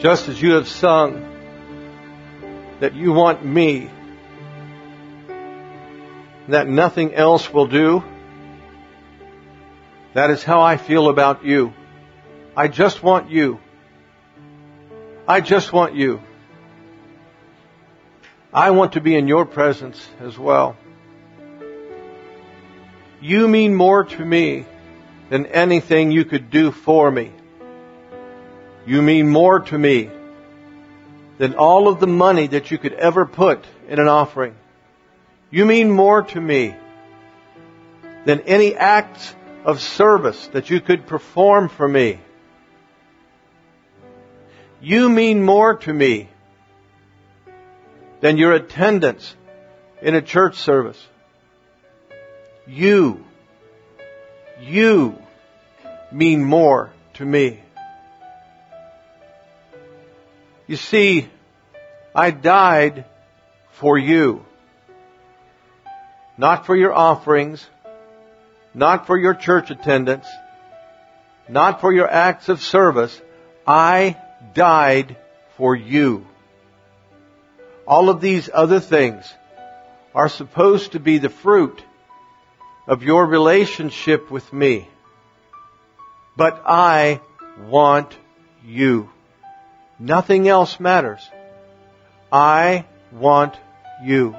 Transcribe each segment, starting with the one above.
Just as you have sung that you want me, that nothing else will do, that is how I feel about you. I just want you. I just want you. I want to be in your presence as well. You mean more to me than anything you could do for me. You mean more to me than all of the money that you could ever put in an offering. You mean more to me than any acts of service that you could perform for me. You mean more to me than your attendance in a church service. You, you mean more to me. You see, I died for you. Not for your offerings, not for your church attendance, not for your acts of service. I died for you. All of these other things are supposed to be the fruit of your relationship with me. But I want you. Nothing else matters. I want you.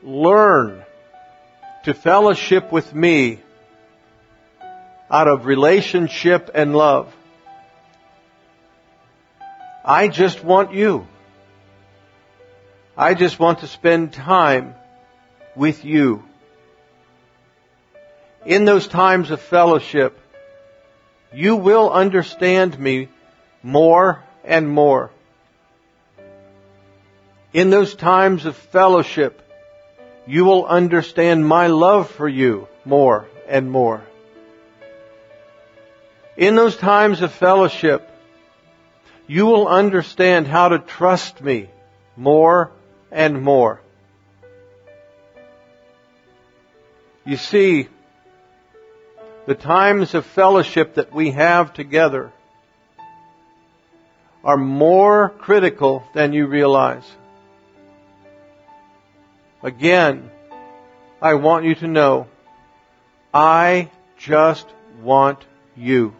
Learn to fellowship with me out of relationship and love. I just want you. I just want to spend time with you. In those times of fellowship, you will understand me more and more. In those times of fellowship, you will understand my love for you more and more. In those times of fellowship, you will understand how to trust me more and more. You see, the times of fellowship that we have together are more critical than you realize. Again, I want you to know, I just want you.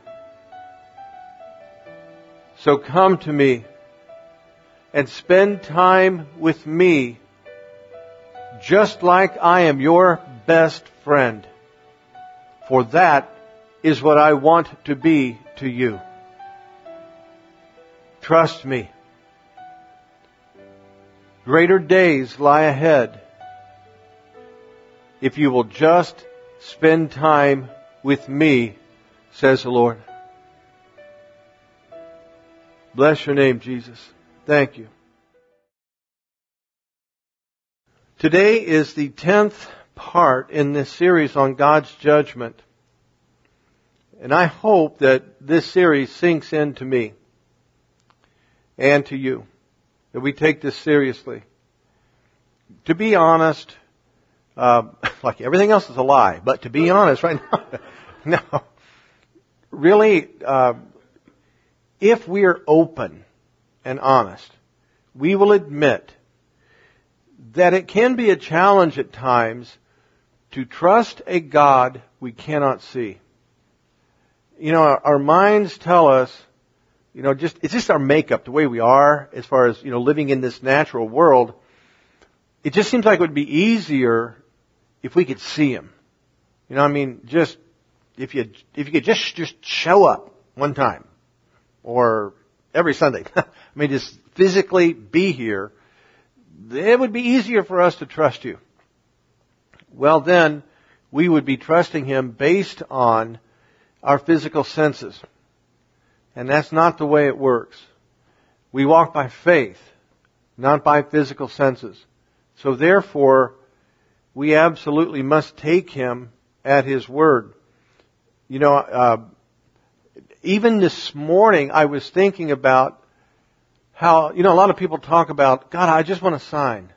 So come to me and spend time with me just like I am your best friend. For that is what I want to be to you. Trust me. Greater days lie ahead if you will just spend time with me, says the Lord. Bless your name, Jesus. Thank you. Today is the tenth part in this series on God's judgment. And I hope that this series sinks into me and to you. That we take this seriously. To be honest, uh, like everything else is a lie, but to be honest right now, no. Really, uh, if we are open and honest, we will admit that it can be a challenge at times to trust a God we cannot see. You know, our, our minds tell us, you know, just, it's just our makeup, the way we are, as far as, you know, living in this natural world. It just seems like it would be easier if we could see Him. You know, I mean, just, if you, if you could just, just show up one time or every Sunday. I mean, just physically be here. It would be easier for us to trust you. Well then, we would be trusting Him based on our physical senses. And that's not the way it works. We walk by faith, not by physical senses. So therefore, we absolutely must take Him at His word. You know, uh, even this morning I was thinking about how, you know, a lot of people talk about, God, I just want a sign.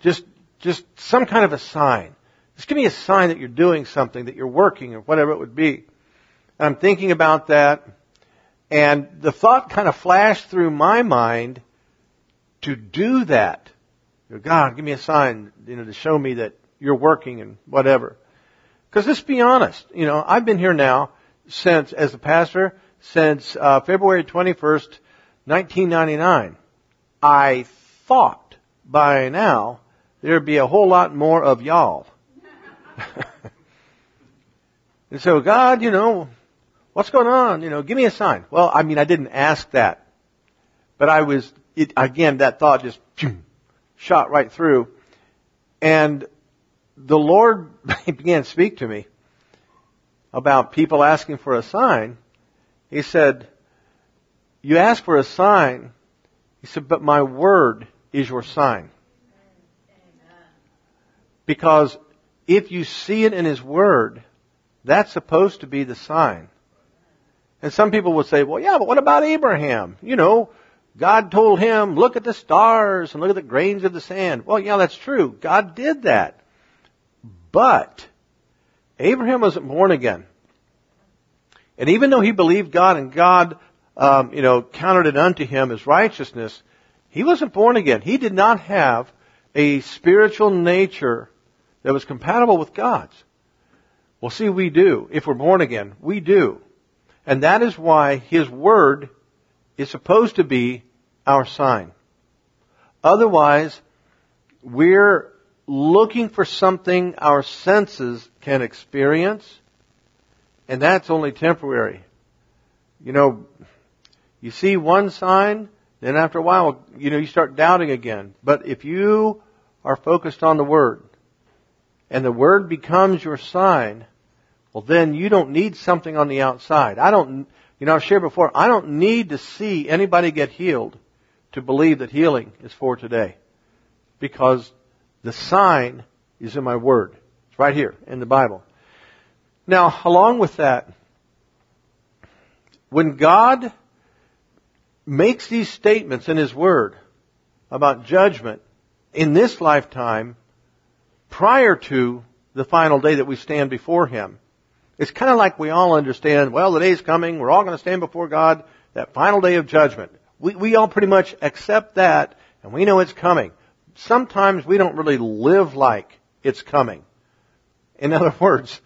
Just, just some kind of a sign. Just give me a sign that you're doing something, that you're working or whatever it would be. And I'm thinking about that And the thought kind of flashed through my mind to do that. God, give me a sign, you know, to show me that you're working and whatever. Because let's be honest, you know, I've been here now since, as a pastor, since uh, February 21st, 1999. I thought by now there'd be a whole lot more of y'all. and so, God, you know, what's going on? You know, give me a sign. Well, I mean, I didn't ask that, but I was, it, again, that thought just shot right through. And the Lord began to speak to me about people asking for a sign. He said, you ask for a sign. He said, but my word is your sign. Because if you see it in His Word, that's supposed to be the sign. And some people would say, well, yeah, but what about Abraham? You know, God told him, look at the stars and look at the grains of the sand. Well, yeah, that's true. God did that. But Abraham wasn't born again. And even though he believed God and God, um, you know, counted it unto him as righteousness, he wasn't born again. He did not have a spiritual nature that was compatible with God's. Well, see, we do. If we're born again, we do. And that is why His Word is supposed to be our sign. Otherwise, we're looking for something our senses can experience, and that's only temporary. You know, you see one sign, then after a while, you know, you start doubting again. But if you are focused on the Word, and the Word becomes your sign, well then you don't need something on the outside. I don't, you know, I've shared before, I don't need to see anybody get healed to believe that healing is for today. Because the sign is in my word. It's right here in the Bible. Now, along with that, when God makes these statements in His Word about judgment in this lifetime prior to the final day that we stand before Him, it's kind of like we all understand, well, the day's coming, we're all going to stand before God, that final day of judgment. We, we all pretty much accept that, and we know it's coming sometimes we don't really live like it's coming. In other words,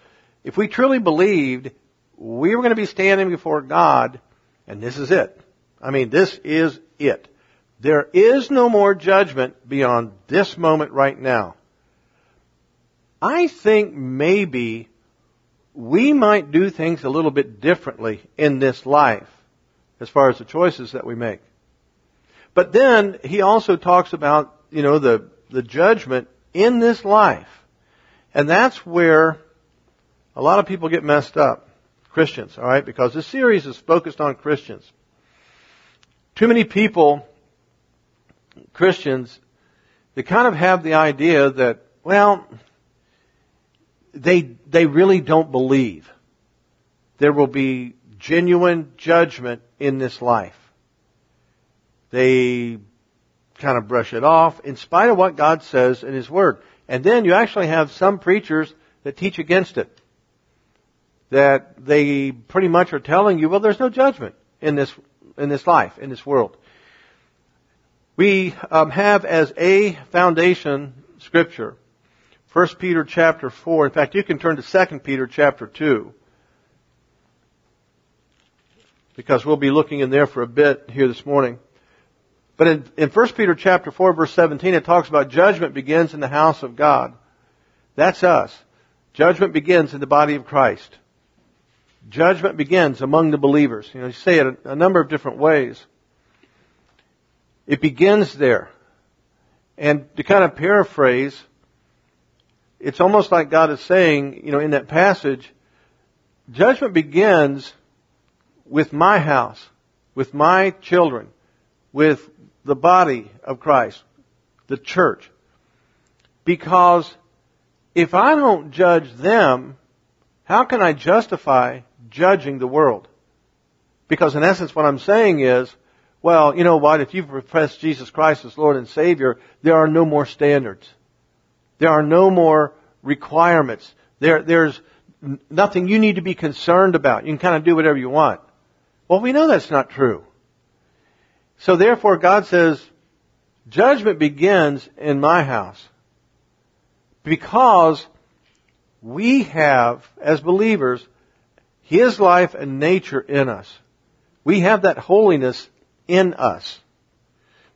if we truly believed we were going to be standing before God, and this is it. I mean, this is it. There is no more judgment beyond this moment right now. I think maybe we might do things a little bit differently in this life as far as the choices that we make. But then he also talks about you know, the, the judgment in this life. And that's where a lot of people get messed up. Christians, alright? Because this series is focused on Christians. Too many people, Christians, they kind of have the idea that, well, they, they really don't believe there will be genuine judgment in this life. They kind of brush it off in spite of what God says in His Word. And then you actually have some preachers that teach against it. That they pretty much are telling you, well, there's no judgment in this, in this life, in this world. We um, have as a foundation scripture, 1 Peter chapter 4. In fact, you can turn to 2 Peter chapter 2. Because we'll be looking in there for a bit here this morning. But in, in 1 Peter chapter 4 verse 17 it talks about judgment begins in the house of God. That's us. Judgment begins in the body of Christ. Judgment begins among the believers. You know, you say it a, a number of different ways. It begins there. And to kind of paraphrase, it's almost like God is saying, you know, in that passage, judgment begins with my house, with my children, with the body of Christ, the church. Because if I don't judge them, how can I justify judging the world? Because in essence what I'm saying is, well, you know what, if you've professed Jesus Christ as Lord and Savior, there are no more standards. There are no more requirements. There, there's nothing you need to be concerned about. You can kind of do whatever you want. Well, we know that's not true. So therefore God says, judgment begins in my house. Because we have, as believers, His life and nature in us. We have that holiness in us.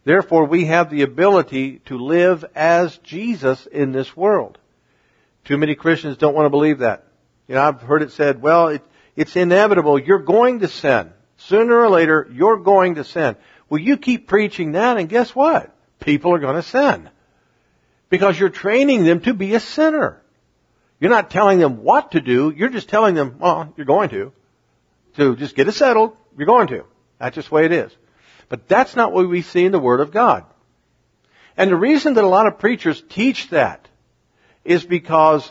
Therefore, we have the ability to live as Jesus in this world. Too many Christians don't want to believe that. You know, I've heard it said, well, it, it's inevitable. You're going to sin. Sooner or later, you're going to sin. Well, you keep preaching that and guess what? People are going to sin. Because you're training them to be a sinner. You're not telling them what to do, you're just telling them, well, you're going to. To just get it settled, you're going to. That's just the way it is. But that's not what we see in the Word of God. And the reason that a lot of preachers teach that is because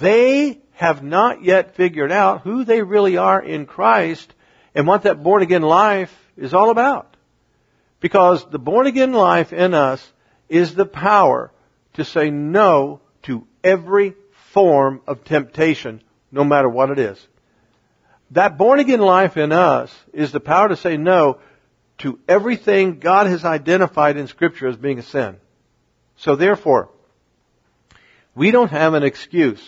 they have not yet figured out who they really are in Christ and what that born again life is all about. Because the born again life in us is the power to say no to every form of temptation, no matter what it is. That born again life in us is the power to say no to everything God has identified in Scripture as being a sin. So therefore, we don't have an excuse.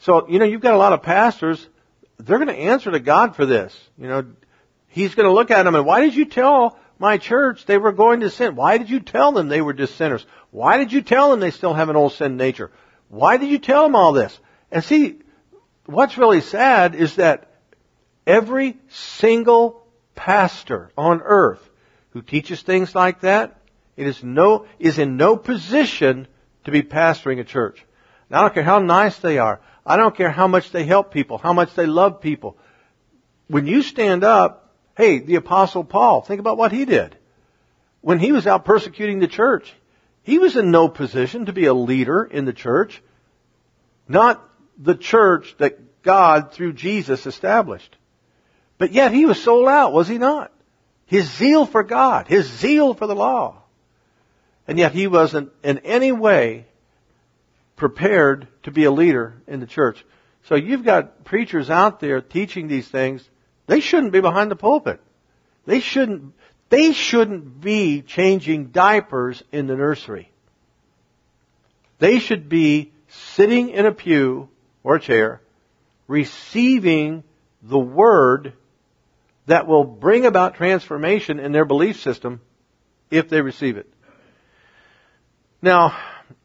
So, you know, you've got a lot of pastors, they're going to answer to God for this. You know, He's going to look at them and why did you tell my church they were going to sin? Why did you tell them they were just sinners? Why did you tell them they still have an old sin nature? Why did you tell them all this? And see, what's really sad is that every single pastor on earth who teaches things like that, it is no, is in no position to be pastoring a church. I don't care how nice they are. I don't care how much they help people, how much they love people. When you stand up, hey, the apostle Paul, think about what he did. When he was out persecuting the church, he was in no position to be a leader in the church. Not the church that God, through Jesus, established. But yet he was sold out, was he not? His zeal for God, his zeal for the law. And yet he wasn't in any way prepared to be a leader in the church. So you've got preachers out there teaching these things. They shouldn't be behind the pulpit. They shouldn't, they shouldn't be changing diapers in the nursery. They should be sitting in a pew or a chair, receiving the word that will bring about transformation in their belief system if they receive it. Now,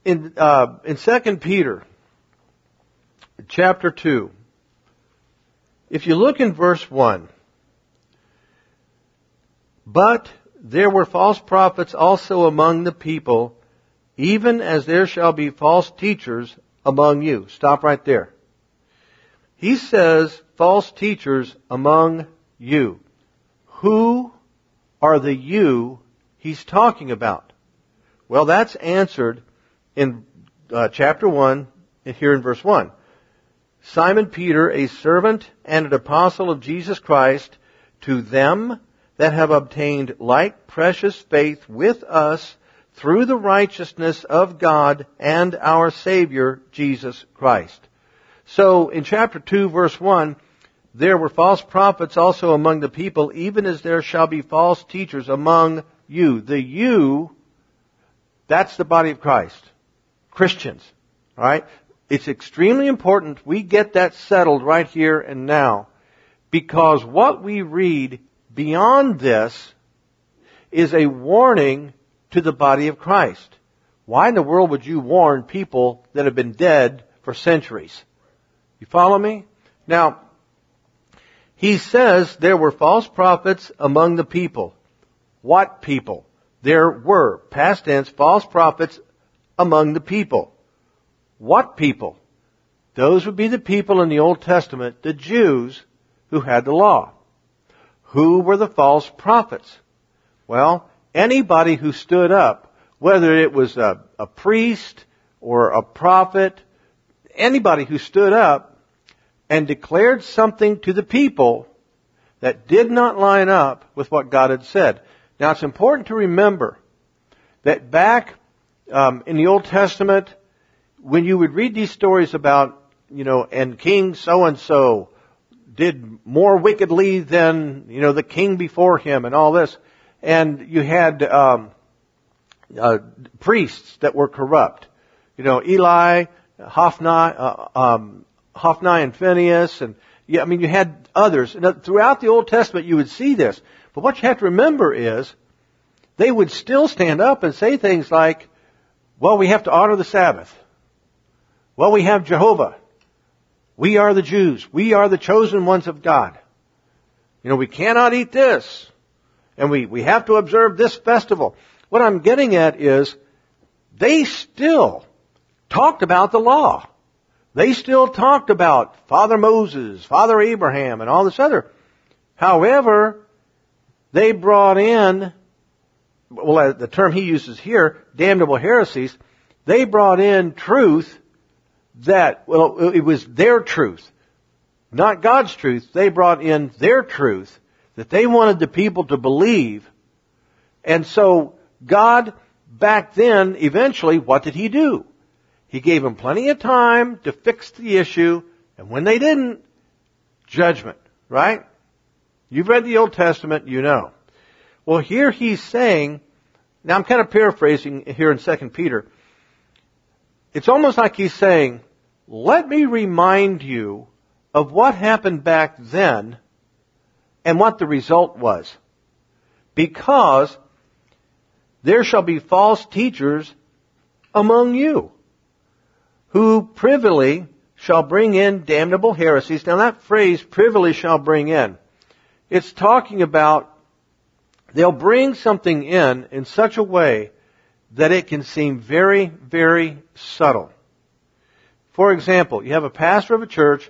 in uh, in Second Peter, chapter two, if you look in verse one, but there were false prophets also among the people, even as there shall be false teachers among you. Stop right there. He says false teachers among you. Who are the you he's talking about? Well, that's answered in uh, chapter 1, here in verse 1. Simon Peter, a servant and an apostle of Jesus Christ, to them that have obtained like precious faith with us through the righteousness of God and our Savior, Jesus Christ. So, in chapter 2, verse 1, there were false prophets also among the people, even as there shall be false teachers among you. The you, that's the body of Christ. Christians. Alright? It's extremely important we get that settled right here and now. Because what we read beyond this is a warning to the body of Christ. Why in the world would you warn people that have been dead for centuries? You follow me? Now, he says there were false prophets among the people. What people? There were, past tense, false prophets among the people. What people? Those would be the people in the Old Testament, the Jews, who had the law. Who were the false prophets? Well, anybody who stood up, whether it was a, a priest or a prophet, anybody who stood up and declared something to the people that did not line up with what God had said. Now it's important to remember that back um, in the Old Testament, when you would read these stories about, you know, and King so and so did more wickedly than, you know, the king before him and all this. And you had, um, uh, priests that were corrupt. You know, Eli, Hophni, uh, um, Hophni and Phineas, and yeah, I mean, you had others. And throughout the Old Testament, you would see this. But what you have to remember is, they would still stand up and say things like, well, we have to honor the Sabbath. Well, we have Jehovah. We are the Jews. We are the chosen ones of God. You know, we cannot eat this. And we, we have to observe this festival. What I'm getting at is, they still talked about the law. They still talked about Father Moses, Father Abraham, and all this other. However, they brought in, well, uh, the term he uses here, damnable heresies, they brought in truth that, well, it was their truth, not God's truth. They brought in their truth that they wanted the people to believe. And so God, back then, eventually, what did He do? He gave them plenty of time to fix the issue, and when they didn't, judgment, right? You've read the Old Testament, you know. Well, here he's saying, now I'm kind of paraphrasing here in 2 Peter. It's almost like he's saying, let me remind you of what happened back then and what the result was. Because there shall be false teachers among you who privily shall bring in damnable heresies. Now that phrase, privily shall bring in, it's talking about they'll bring something in in such a way that it can seem very, very subtle. For example, you have a pastor of a church,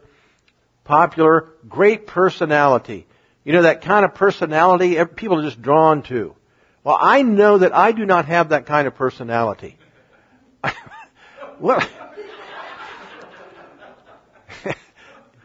popular, great personality. You know, that kind of personality people are just drawn to. Well, I know that I do not have that kind of personality. well,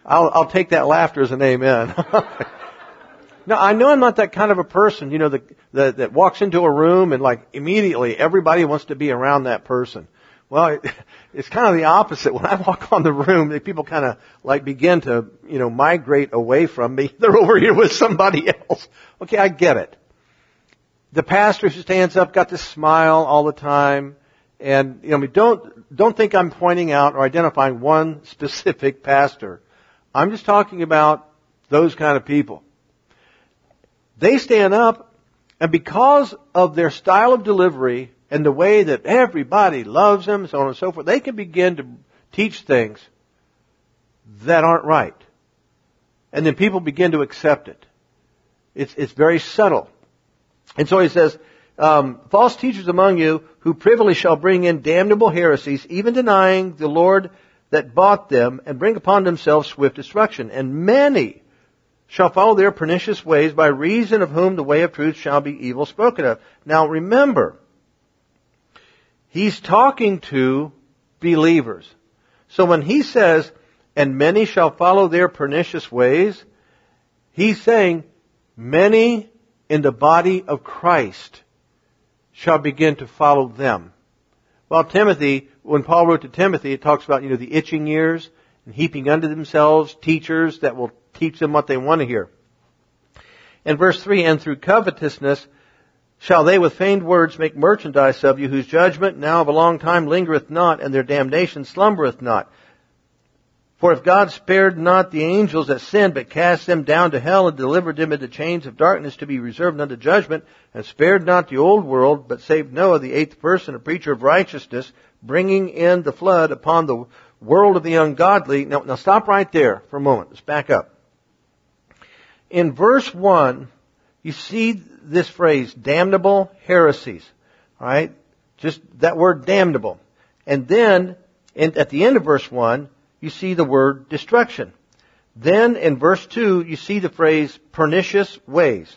I'll, I'll take that laughter as an amen. now I know I'm not that kind of a person, you know, that, that, that walks into a room and like immediately everybody wants to be around that person. Well, it, it's kind of the opposite. When I walk on the room, people kind of like begin to, you know, migrate away from me. They're over here with somebody else. Okay, I get it. The pastor who stands up got this smile all the time. And, you know, don't, don't think I'm pointing out or identifying one specific pastor. I'm just talking about those kind of people. They stand up, and because of their style of delivery and the way that everybody loves them, so on and so forth, they can begin to teach things that aren't right. And then people begin to accept it. It's, it's very subtle. And so he says, um, false teachers among you who privily shall bring in damnable heresies, even denying the Lord that bought them and bring upon themselves swift destruction. And many shall follow their pernicious ways by reason of whom the way of truth shall be evil spoken of. Now remember, he's talking to believers. So when he says, and many shall follow their pernicious ways, he's saying, many in the body of Christ shall begin to follow them. Well, Timothy, when Paul wrote to Timothy, it talks about, you know, the itching ears and heaping unto themselves teachers that will teach them what they want to hear. And verse 3, and through covetousness shall they with feigned words make merchandise of you, whose judgment now of a long time lingereth not, and their damnation slumbereth not. For if God spared not the angels that sinned, but cast them down to hell and delivered them into chains of darkness to be reserved unto judgment, and spared not the old world, but saved Noah, the eighth person, a preacher of righteousness, bringing in the flood upon the world of the ungodly. Now, now stop right there for a moment. Let's back up. In verse 1, you see this phrase, damnable heresies. Alright? Just that word damnable. And then, in, at the end of verse 1, you see the word destruction. Then in verse 2, you see the phrase pernicious ways.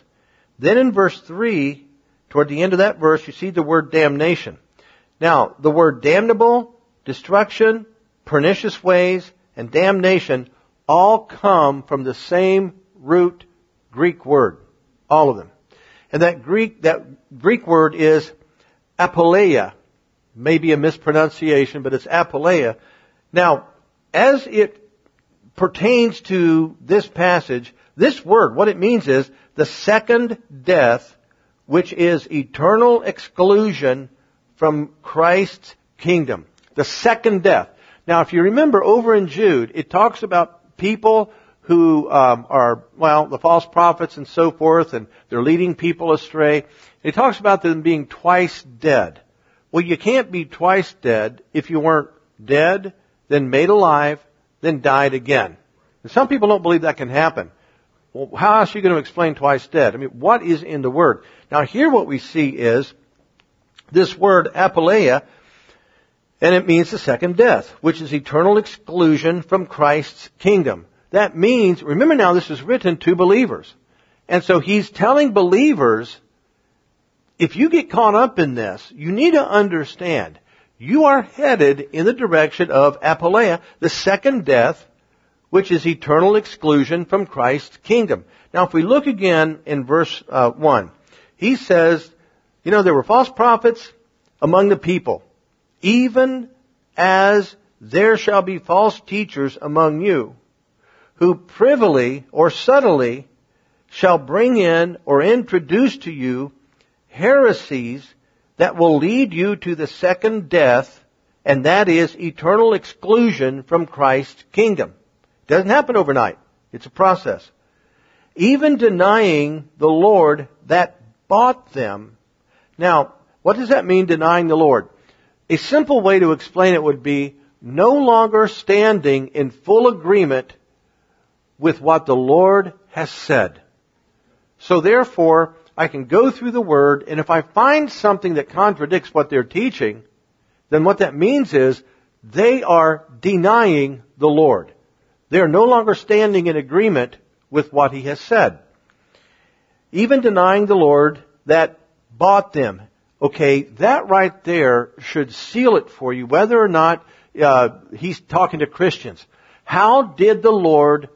Then in verse 3, toward the end of that verse, you see the word damnation. Now, the word damnable, destruction, pernicious ways, and damnation all come from the same root Greek word. All of them. And that Greek, that Greek word is apoleia. Maybe a mispronunciation, but it's apoleia. Now, as it pertains to this passage, this word, what it means is the second death, which is eternal exclusion from Christ's kingdom. The second death. Now, if you remember over in Jude, it talks about people who um, are, well, the false prophets and so forth, and they're leading people astray. It talks about them being twice dead. Well, you can't be twice dead if you weren't dead, then made alive, then died again. And some people don't believe that can happen. Well, how else are you going to explain twice dead? I mean, what is in the word? Now here what we see is this word apoleia, and it means the second death, which is eternal exclusion from Christ's kingdom. That means, remember now this is written to believers. And so he's telling believers, if you get caught up in this, you need to understand, you are headed in the direction of apoleia, the second death, which is eternal exclusion from Christ's kingdom. Now if we look again in verse uh, 1, he says, you know, there were false prophets among the people, even as there shall be false teachers among you who privily or subtly shall bring in or introduce to you heresies that will lead you to the second death, and that is eternal exclusion from Christ's kingdom. It doesn't happen overnight. It's a process. Even denying the Lord that bought them. Now, what does that mean, denying the Lord? A simple way to explain it would be no longer standing in full agreement with what the Lord has said. So therefore, I can go through the Word, and if I find something that contradicts what they're teaching, then what that means is they are denying the Lord. They are no longer standing in agreement with what He has said. Even denying the Lord that bought them. Okay, that right there should seal it for you, whether or not uh, He's talking to Christians. How did the Lord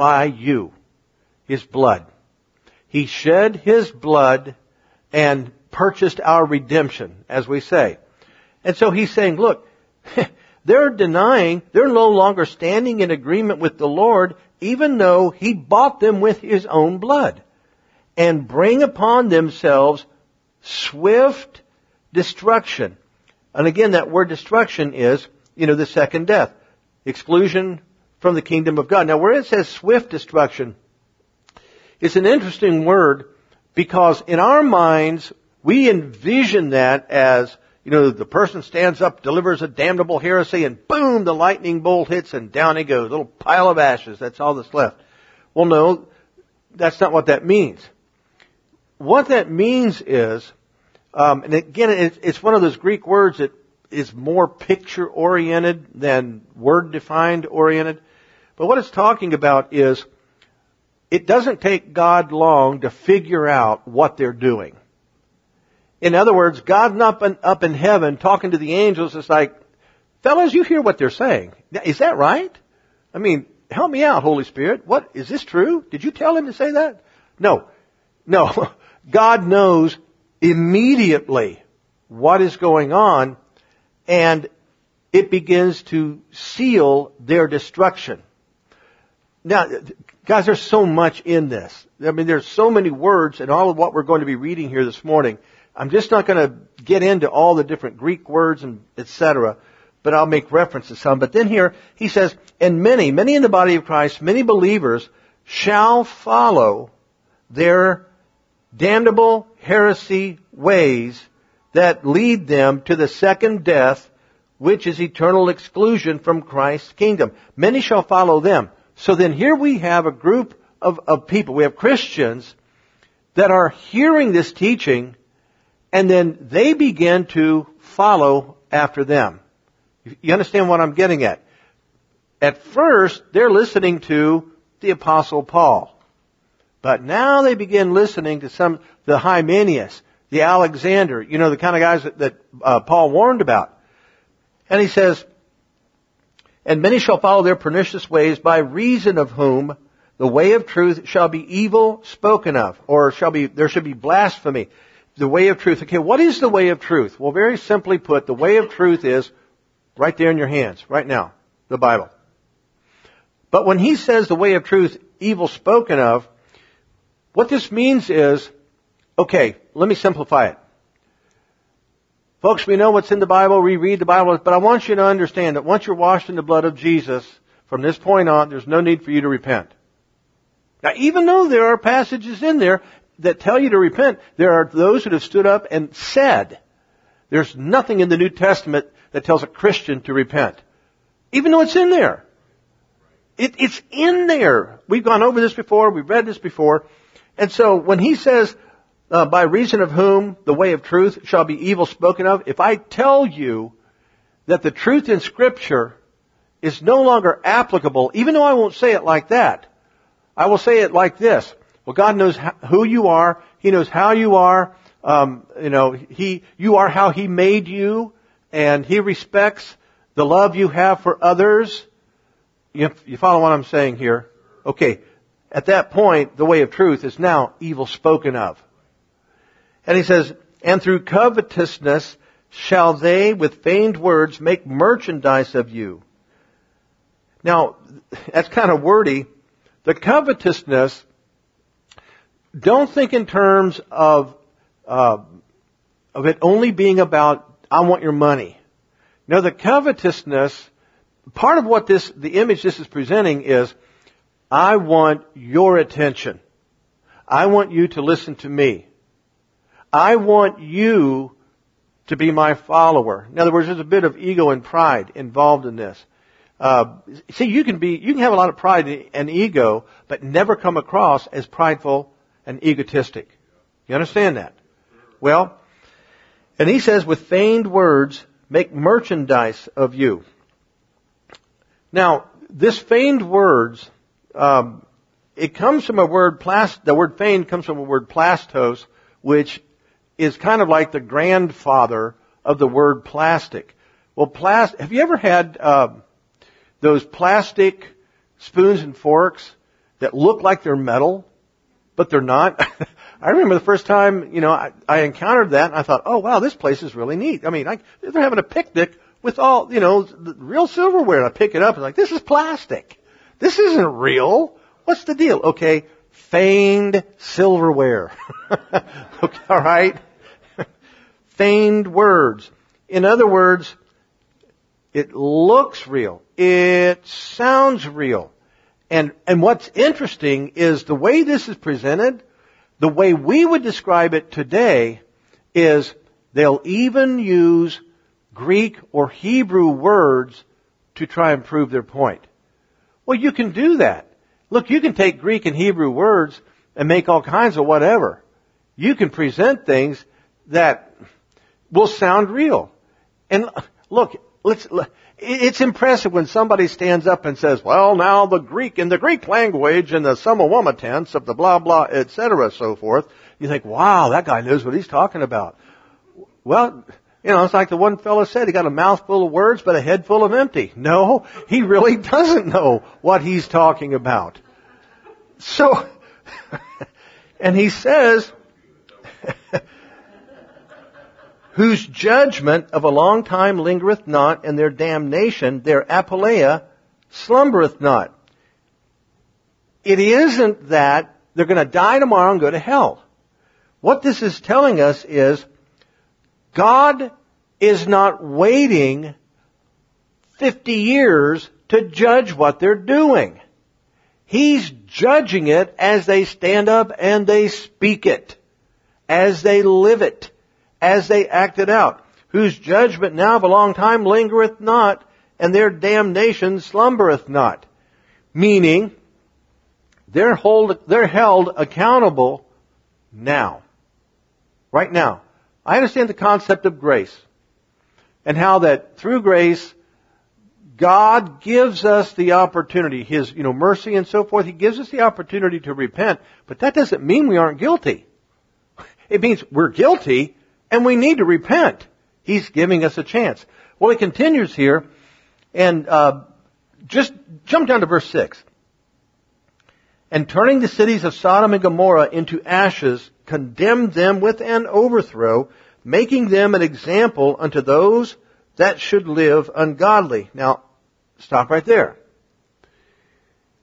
buy you. His blood. He shed His blood and purchased our redemption, as we say. And so He's saying, look, they're denying, they're no longer standing in agreement with the Lord, even though He bought them with His own blood. And bring upon themselves swift destruction. And again, that word destruction is, you know, the second death. Exclusion from the kingdom of God. Now where it says swift destruction, it's an interesting word because in our minds, we envision that as, you know, the person stands up, delivers a damnable heresy, and boom, the lightning bolt hits and down he goes. Little pile of ashes. That's all that's left. Well, no, that's not what that means. What that means is, um, and again, it's one of those Greek words that is more picture oriented than word defined oriented. But what it's talking about is it doesn't take God long to figure out what they're doing. In other words, God's not up in heaven talking to the angels. It's like, fellas, you hear what they're saying. Is that right? I mean, help me out, Holy Spirit. What, is this true? Did you tell him to say that? No. No. God knows immediately what is going on and it begins to seal their destruction. Now, guys, there's so much in this. I mean, there's so many words and all of what we're going to be reading here this morning. I'm just not going to get into all the different Greek words and etc., but I'll make reference to some. But then here, he says, and many, many in the body of Christ, many believers shall follow their damnable heresy ways that lead them to the second death, which is eternal exclusion from Christ's kingdom. Many shall follow them. So then here we have a group of, of people, we have Christians that are hearing this teaching and then they begin to follow after them. You understand what I'm getting at? At first, they're listening to the apostle Paul. But now they begin listening to some, the Hymenaeus, the Alexander, you know, the kind of guys that, that uh, Paul warned about. And he says, and many shall follow their pernicious ways, by reason of whom the way of truth shall be evil spoken of, or shall be, there should be blasphemy. The way of truth. Okay, what is the way of truth? Well, very simply put, the way of truth is right there in your hands, right now, the Bible. But when he says the way of truth, evil spoken of, what this means is, okay, let me simplify it. Folks, we know what's in the Bible, we read the Bible, but I want you to understand that once you're washed in the blood of Jesus, from this point on, there's no need for you to repent. Now, even though there are passages in there that tell you to repent, there are those that have stood up and said, there's nothing in the New Testament that tells a Christian to repent. Even though it's in there. It, it's in there. We've gone over this before, we've read this before. And so when he says, uh, by reason of whom the way of truth shall be evil spoken of, if I tell you that the truth in scripture is no longer applicable, even though I won't say it like that, I will say it like this. Well, God knows who you are. He knows how you are. Um, you know, He, you are how He made you, and He respects the love you have for others. You, you follow what I'm saying here? Okay. At that point, the way of truth is now evil spoken of. And he says, and through covetousness shall they with feigned words make merchandise of you. Now, that's kind of wordy. The covetousness, don't think in terms of, uh, of it only being about, I want your money. No, the covetousness, part of what this, the image this is presenting is, I want your attention. I want you to listen to me. I want you to be my follower. In other words, there's a bit of ego and pride involved in this. Uh, see, you can be, you can have a lot of pride and ego, but never come across as prideful and egotistic. You understand that? Well, and he says, with feigned words, make merchandise of you. Now, this feigned words, um, it comes from a word plast. The word feigned comes from a word plastos, which is kind of like the grandfather of the word plastic. Well, plast. Have you ever had uh, those plastic spoons and forks that look like they're metal, but they're not? I remember the first time, you know, I, I encountered that and I thought, oh wow, this place is really neat. I mean, I, they're having a picnic with all, you know, real silverware. And I pick it up and like, this is plastic. This isn't real. What's the deal? Okay, feigned silverware. okay, all right. feigned words. In other words, it looks real. It sounds real. And, and what's interesting is the way this is presented the way we would describe it today is they'll even use Greek or Hebrew words to try and prove their point. Well, you can do that. Look, you can take Greek and Hebrew words and make all kinds of whatever. You can present things that will sound real. And uh, look, let's, it's impressive when somebody stands up and says, well, now the Greek, in the Greek language, in the samawama tense of the blah blah, etc., so forth, you think, wow, that guy knows what he's talking about. Well, you know, it's like the one fellow said, he got a mouth full of words, but a head full of empty. No, he really doesn't know what he's talking about. So, and he says, whose judgment of a long time lingereth not, and their damnation, their apoleia, slumbereth not. It isn't that they're going to die tomorrow and go to hell. What this is telling us is God is not waiting 50 years to judge what they're doing. He's judging it as they stand up and they speak it, as they live it as they act it out, whose judgment now of a long time lingereth not, and their damnation slumbereth not. Meaning, they're, hold, they're held accountable now. Right now. I understand the concept of grace. And how that through grace, God gives us the opportunity, His, you know, mercy and so forth, He gives us the opportunity to repent, but that doesn't mean we aren't guilty. It means we're guilty, and we need to repent. He's giving us a chance. Well, he continues here, and uh, just jump down to verse 6. And turning the cities of Sodom and Gomorrah into ashes, condemned them with an overthrow, making them an example unto those that should live ungodly. Now, stop right there.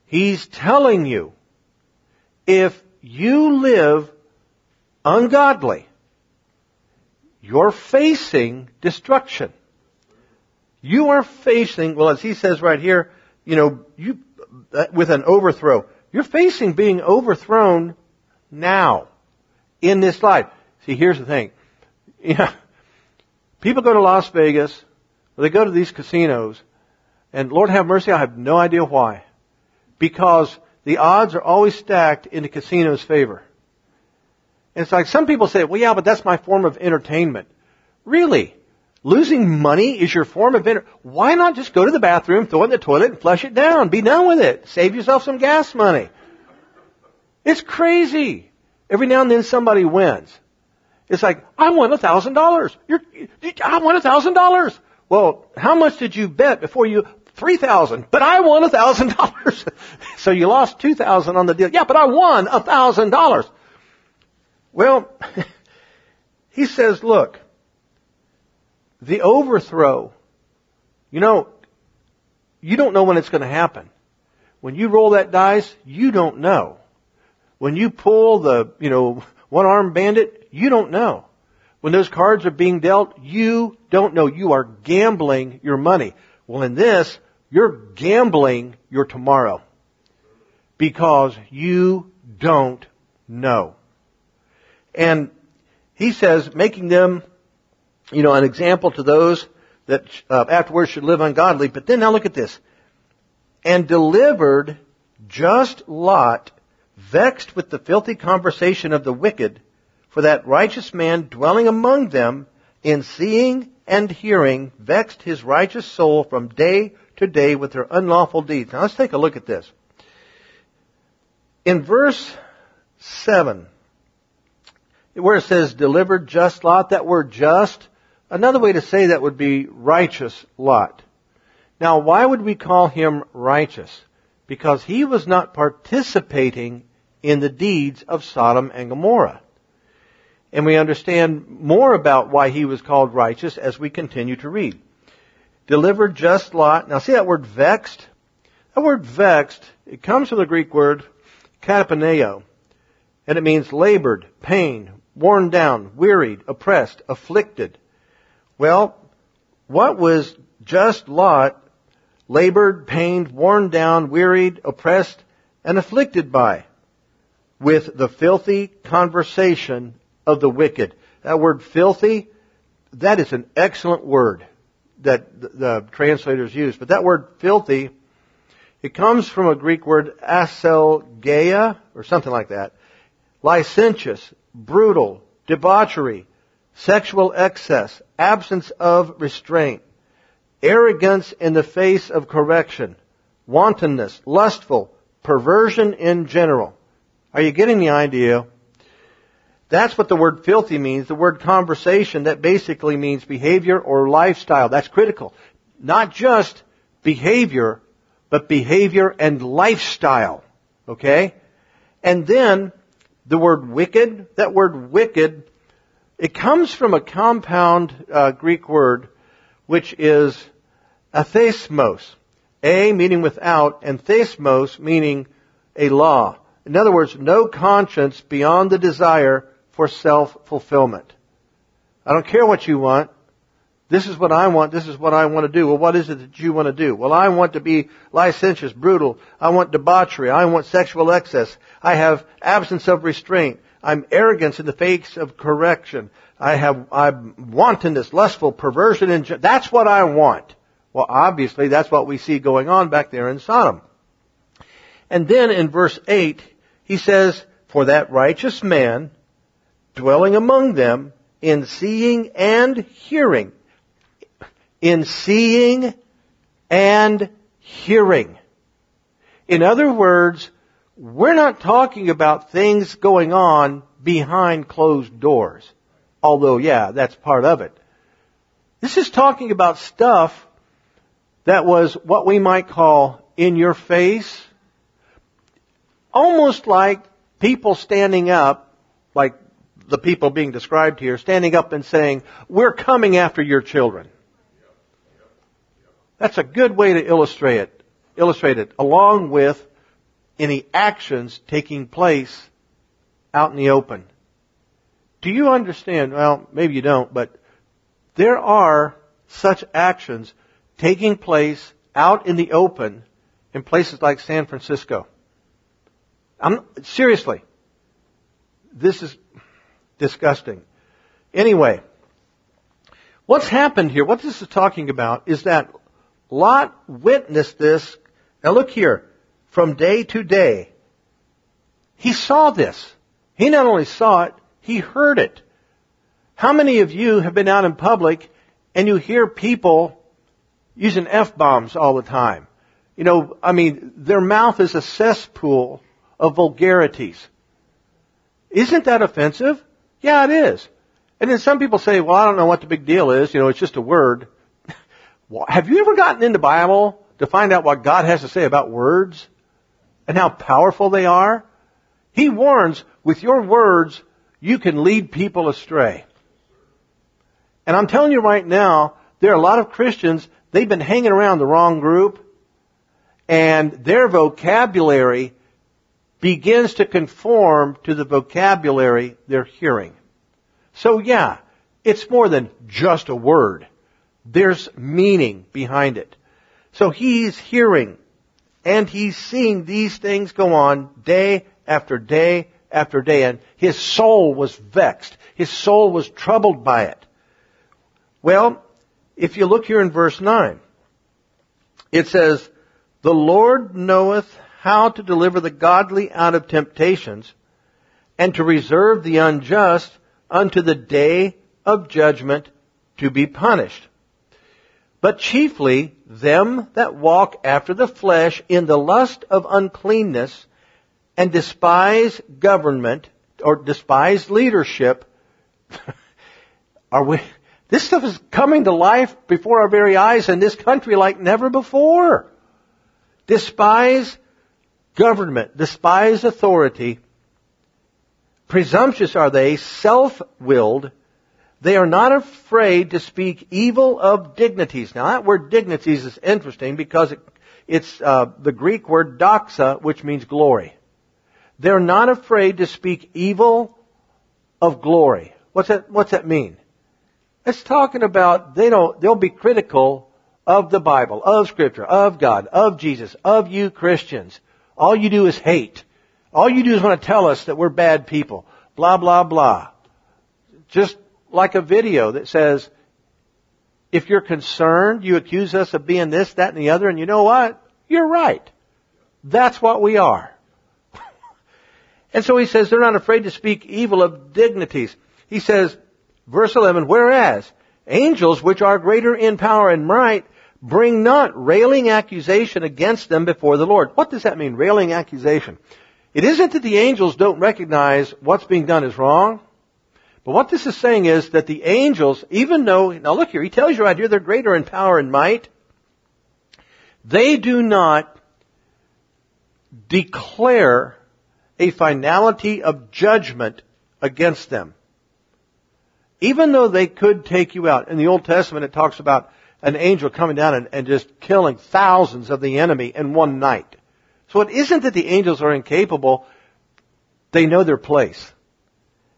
He's telling you, if you live ungodly, you're facing destruction. You are facing, well, as he says right here, you know, you, uh, with an overthrow. You're facing being overthrown now in this life. See, here's the thing. Yeah, people go to Las Vegas, they go to these casinos, and Lord have mercy, I have no idea why. Because the odds are always stacked in the casino's favor. And it's like some people say, well, yeah, but that's my form of entertainment. Really? Losing money is your form of entertainment? Why not just go to the bathroom, throw it in the toilet, and flush it down? Be done with it. Save yourself some gas money. It's crazy. Every now and then somebody wins. It's like, I won a thousand dollars. I won a thousand dollars. Well, how much did you bet before you, three thousand, but I won a thousand dollars. So you lost two thousand on the deal. Yeah, but I won a thousand dollars. Well, he says, look, the overthrow, you know, you don't know when it's going to happen. When you roll that dice, you don't know. When you pull the, you know, one armed bandit, you don't know. When those cards are being dealt, you don't know. You are gambling your money. Well, in this, you're gambling your tomorrow. Because you don't know. And he says, making them, you know, an example to those that uh, afterwards should live ungodly. But then now look at this. And delivered just Lot, vexed with the filthy conversation of the wicked, for that righteous man dwelling among them, in seeing and hearing, vexed his righteous soul from day to day with their unlawful deeds. Now let's take a look at this. In verse 7, where it says delivered just Lot, that word just, another way to say that would be righteous Lot. Now, why would we call him righteous? Because he was not participating in the deeds of Sodom and Gomorrah. And we understand more about why he was called righteous as we continue to read. Delivered just Lot. Now see that word vexed? That word vexed, it comes from the Greek word kataponeo. And it means labored, pain, worn down, wearied, oppressed, afflicted. Well, what was just Lot labored, pained, worn down, wearied, oppressed, and afflicted by? With the filthy conversation of the wicked. That word filthy, that is an excellent word that the, translators use. But that word filthy, it comes from a Greek word aselgeia, or something like that. Licentious, brutal, debauchery, sexual excess, absence of restraint, arrogance in the face of correction, wantonness, lustful, perversion in general. Are you getting the idea? That's what the word filthy means. The word conversation, that basically means behavior or lifestyle. That's critical. Not just behavior, but behavior and lifestyle. Okay? And then, the word wicked, that word wicked, it comes from a compound uh, Greek word, which is athesmos. A meaning without, and thesmos meaning a law. In other words, no conscience beyond the desire for self-fulfillment. I don't care what you want. This is what I want. This is what I want to do. Well, what is it that you want to do? Well, I want to be licentious, brutal. I want debauchery. I want sexual excess. I have absence of restraint. I'm arrogance in the face of correction. I have, I'm wantonness, lustful, perversion, and that's what I want. Well, obviously, that's what we see going on back there in Sodom. And then in verse 8, he says, For that righteous man, dwelling among them, in seeing and hearing, in seeing and hearing. In other words, we're not talking about things going on behind closed doors. Although, yeah, that's part of it. This is talking about stuff that was what we might call in your face, almost like people standing up, like the people being described here, standing up and saying, we're coming after your children. That's a good way to illustrate it, illustrate it, along with any actions taking place out in the open. Do you understand? Well, maybe you don't, but there are such actions taking place out in the open in places like San Francisco. I'm, seriously, this is disgusting. Anyway, what's happened here, what this is talking about is that Lot witnessed this. Now look here, from day to day. He saw this. He not only saw it, he heard it. How many of you have been out in public and you hear people using F-bombs all the time? You know, I mean, their mouth is a cesspool of vulgarities. Isn't that offensive? Yeah, it is. And then some people say, well, I don't know what the big deal is. You know, it's just a word. Have you ever gotten in the Bible to find out what God has to say about words and how powerful they are? He warns, with your words, you can lead people astray. And I'm telling you right now, there are a lot of Christians, they've been hanging around the wrong group, and their vocabulary begins to conform to the vocabulary they're hearing. So yeah, it's more than just a word. There's meaning behind it. So he's hearing and he's seeing these things go on day after day after day and his soul was vexed. His soul was troubled by it. Well, if you look here in verse 9, it says, The Lord knoweth how to deliver the godly out of temptations and to reserve the unjust unto the day of judgment to be punished. But chiefly them that walk after the flesh in the lust of uncleanness and despise government or despise leadership. Are we, this stuff is coming to life before our very eyes in this country like never before. Despise government, despise authority. Presumptuous are they, self-willed, they are not afraid to speak evil of dignities. Now that word dignities is interesting because it, it's uh, the Greek word doxa, which means glory. They're not afraid to speak evil of glory. What's that? What's that mean? It's talking about they don't. They'll be critical of the Bible, of Scripture, of God, of Jesus, of you Christians. All you do is hate. All you do is want to tell us that we're bad people. Blah blah blah. Just like a video that says, if you're concerned, you accuse us of being this, that, and the other, and you know what? You're right. That's what we are. and so he says they're not afraid to speak evil of dignities. He says, verse 11, whereas angels which are greater in power and might bring not railing accusation against them before the Lord. What does that mean, railing accusation? It isn't that the angels don't recognize what's being done is wrong. But what this is saying is that the angels, even though, now look here, he tells you right here they're greater in power and might, they do not declare a finality of judgment against them. Even though they could take you out. In the Old Testament it talks about an angel coming down and, and just killing thousands of the enemy in one night. So it isn't that the angels are incapable, they know their place.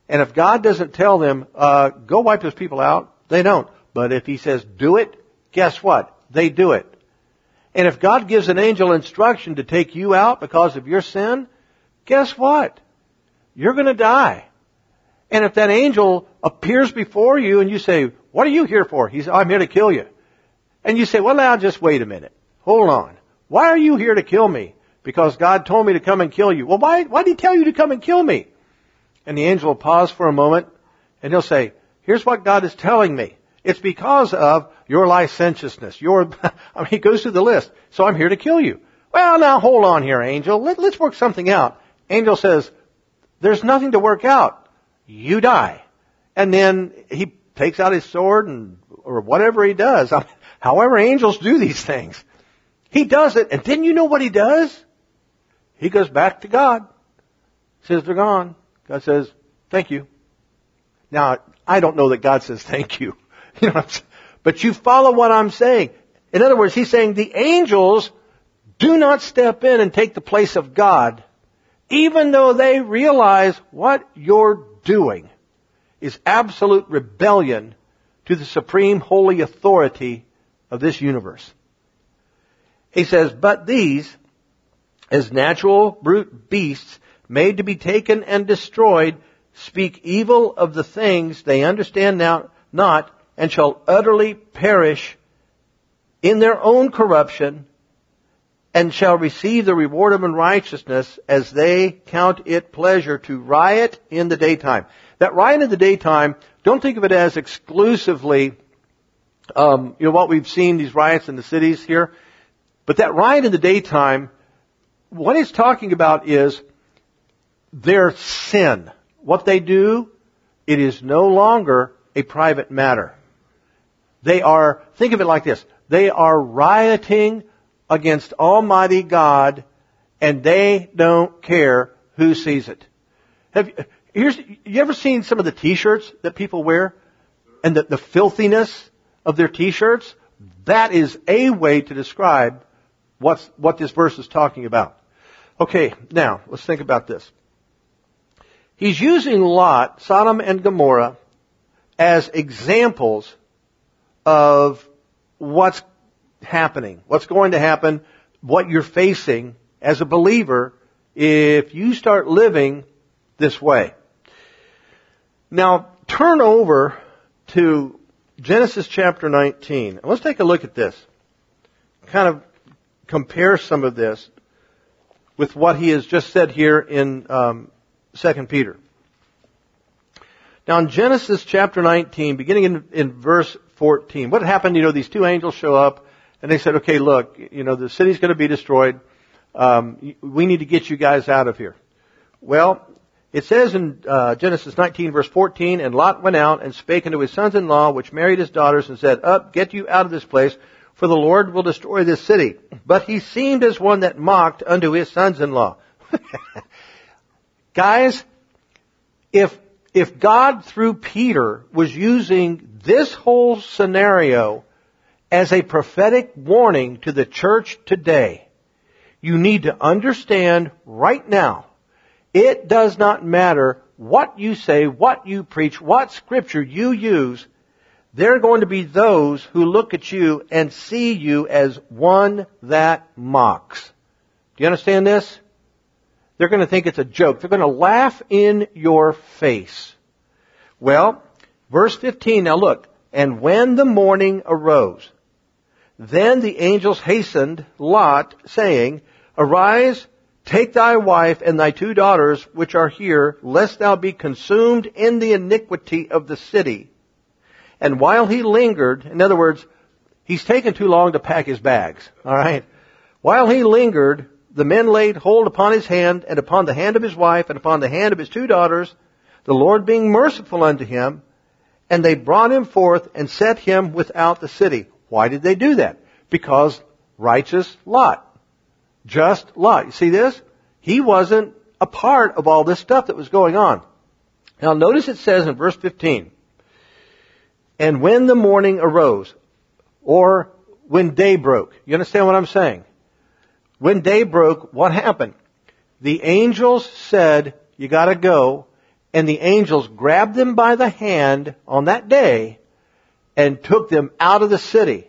And if God doesn't tell them, uh, go wipe those people out, they don't. But if He says, do it, guess what? They do it. And if God gives an angel instruction to take you out because of your sin, guess what? You're gonna die. And if that angel appears before you and you say, what are you here for? He says, I'm here to kill you. And you say, well now just wait a minute. Hold on. Why are you here to kill me? Because God told me to come and kill you. Well why, why did He tell you to come and kill me? And the angel will pause for a moment and he'll say, here's what God is telling me. It's because of your licentiousness. Your, I mean, he goes through the list. So I'm here to kill you. Well, now hold on here, angel. Let, let's work something out. Angel says, there's nothing to work out. You die. And then he takes out his sword and, or whatever he does. However angels do these things. He does it. And then you know what he does? He goes back to God. Says they're gone. God says, thank you. Now, I don't know that God says thank you. you know but you follow what I'm saying. In other words, he's saying the angels do not step in and take the place of God, even though they realize what you're doing is absolute rebellion to the supreme holy authority of this universe. He says, but these, as natural brute beasts, made to be taken and destroyed, speak evil of the things they understand now not, and shall utterly perish in their own corruption, and shall receive the reward of unrighteousness as they count it pleasure to riot in the daytime. That riot in the daytime, don't think of it as exclusively, um, you know, what we've seen, these riots in the cities here. But that riot in the daytime, what he's talking about is their sin. What they do, it is no longer a private matter. They are, think of it like this, they are rioting against Almighty God and they don't care who sees it. Have, here's, you ever seen some of the t-shirts that people wear? And the, the filthiness of their t-shirts? That is a way to describe what's, what this verse is talking about. Okay, now, let's think about this. He's using Lot, Sodom and Gomorrah, as examples of what's happening, what's going to happen, what you're facing as a believer if you start living this way. Now, turn over to Genesis chapter 19. Let's take a look at this. Kind of compare some of this with what he has just said here in um, 2 Peter. Now in Genesis chapter 19, beginning in, in verse 14, what happened, you know, these two angels show up and they said, okay, look, you know, the city's going to be destroyed. Um, we need to get you guys out of here. Well, it says in uh, Genesis 19 verse 14, and Lot went out and spake unto his sons-in-law, which married his daughters, and said, Up, get you out of this place, for the Lord will destroy this city. But he seemed as one that mocked unto his sons-in-law. Guys, if, if God through Peter was using this whole scenario as a prophetic warning to the church today, you need to understand right now, it does not matter what you say, what you preach, what scripture you use, there are going to be those who look at you and see you as one that mocks. Do you understand this? They're going to think it's a joke. They're going to laugh in your face. Well, verse 15, now look. And when the morning arose, then the angels hastened Lot, saying, Arise, take thy wife and thy two daughters which are here, lest thou be consumed in the iniquity of the city. And while he lingered, in other words, he's taken too long to pack his bags, alright? While he lingered, the men laid hold upon his hand and upon the hand of his wife and upon the hand of his two daughters, the Lord being merciful unto him, and they brought him forth and set him without the city. Why did they do that? Because righteous Lot. Just Lot. You see this? He wasn't a part of all this stuff that was going on. Now notice it says in verse 15, and when the morning arose, or when day broke, you understand what I'm saying? When day broke, what happened? The angels said, you gotta go, and the angels grabbed them by the hand on that day and took them out of the city.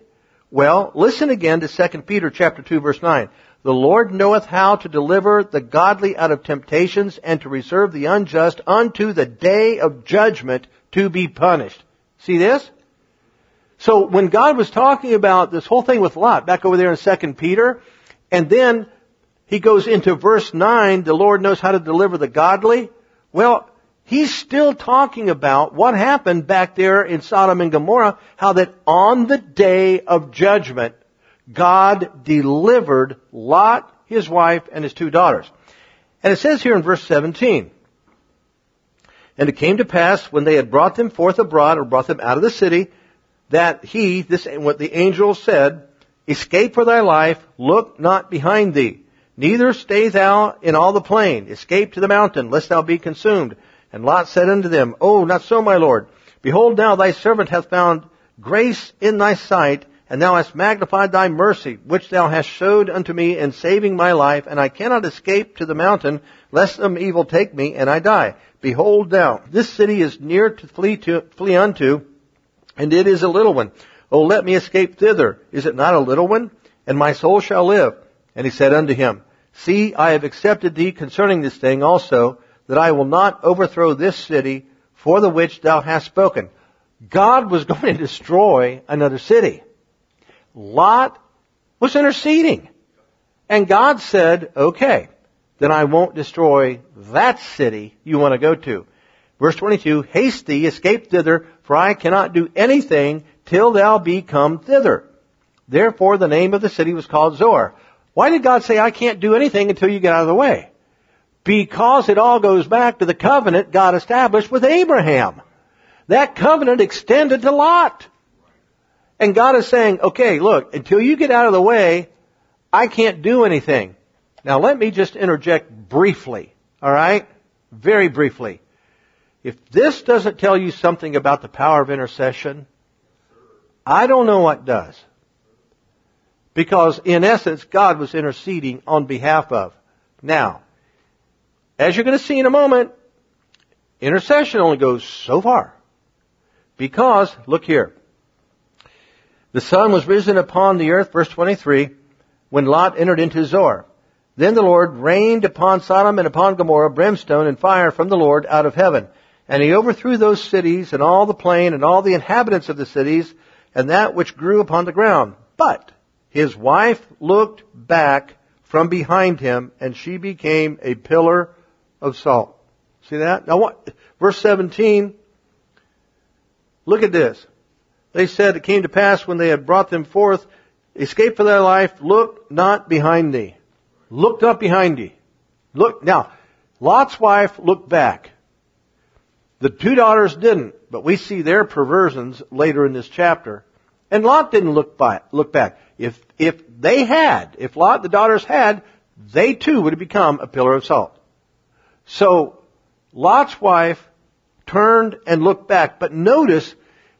Well, listen again to 2 Peter chapter 2 verse 9. The Lord knoweth how to deliver the godly out of temptations and to reserve the unjust unto the day of judgment to be punished. See this? So when God was talking about this whole thing with Lot, back over there in 2 Peter, and then he goes into verse 9, the Lord knows how to deliver the godly. Well, he's still talking about what happened back there in Sodom and Gomorrah, how that on the day of judgment, God delivered Lot, his wife, and his two daughters. And it says here in verse 17, And it came to pass when they had brought them forth abroad, or brought them out of the city, that he, this, what the angel said, Escape for thy life, look not behind thee. Neither stay thou in all the plain. Escape to the mountain, lest thou be consumed. And Lot said unto them, Oh, not so, my lord. Behold now thy servant hath found grace in thy sight, And thou hast magnified thy mercy, which thou hast showed unto me in saving my life, and I cannot escape to the mountain, lest some evil take me, and I die. Behold now, this city is near to flee to, flee unto, and it is a little one. Oh, let me escape thither. Is it not a little one? And my soul shall live. And he said unto him, See, I have accepted thee concerning this thing also, that I will not overthrow this city for the which thou hast spoken. God was going to destroy another city. Lot was interceding. And God said, okay, then I won't destroy that city you want to go to. Verse 22, haste thee, escape thither, for I cannot do anything till thou be come thither. Therefore the name of the city was called Zoar. Why did God say I can't do anything until you get out of the way? Because it all goes back to the covenant God established with Abraham. That covenant extended to Lot. And God is saying, okay, look, until you get out of the way, I can't do anything. Now let me just interject briefly, alright? Very briefly. If this doesn't tell you something about the power of intercession, I don't know what does. Because in essence, God was interceding on behalf of. Now, as you're going to see in a moment, intercession only goes so far. Because, look here, the sun was risen upon the earth, verse 23, when Lot entered into Zoar. Then the Lord rained upon Sodom and upon Gomorrah brimstone and fire from the Lord out of heaven. And he overthrew those cities and all the plain and all the inhabitants of the cities and that which grew upon the ground. But his wife looked back from behind him and she became a pillar of salt. See that? Now what, verse 17, look at this. They said, it came to pass when they had brought them forth, escape for their life, look not behind thee. Look not behind thee. Look, now, Lot's wife looked back. The two daughters didn't, but we see their perversions later in this chapter. And Lot didn't look by, look back. If, if they had, if Lot, the daughters had, they too would have become a pillar of salt. So, Lot's wife turned and looked back, but notice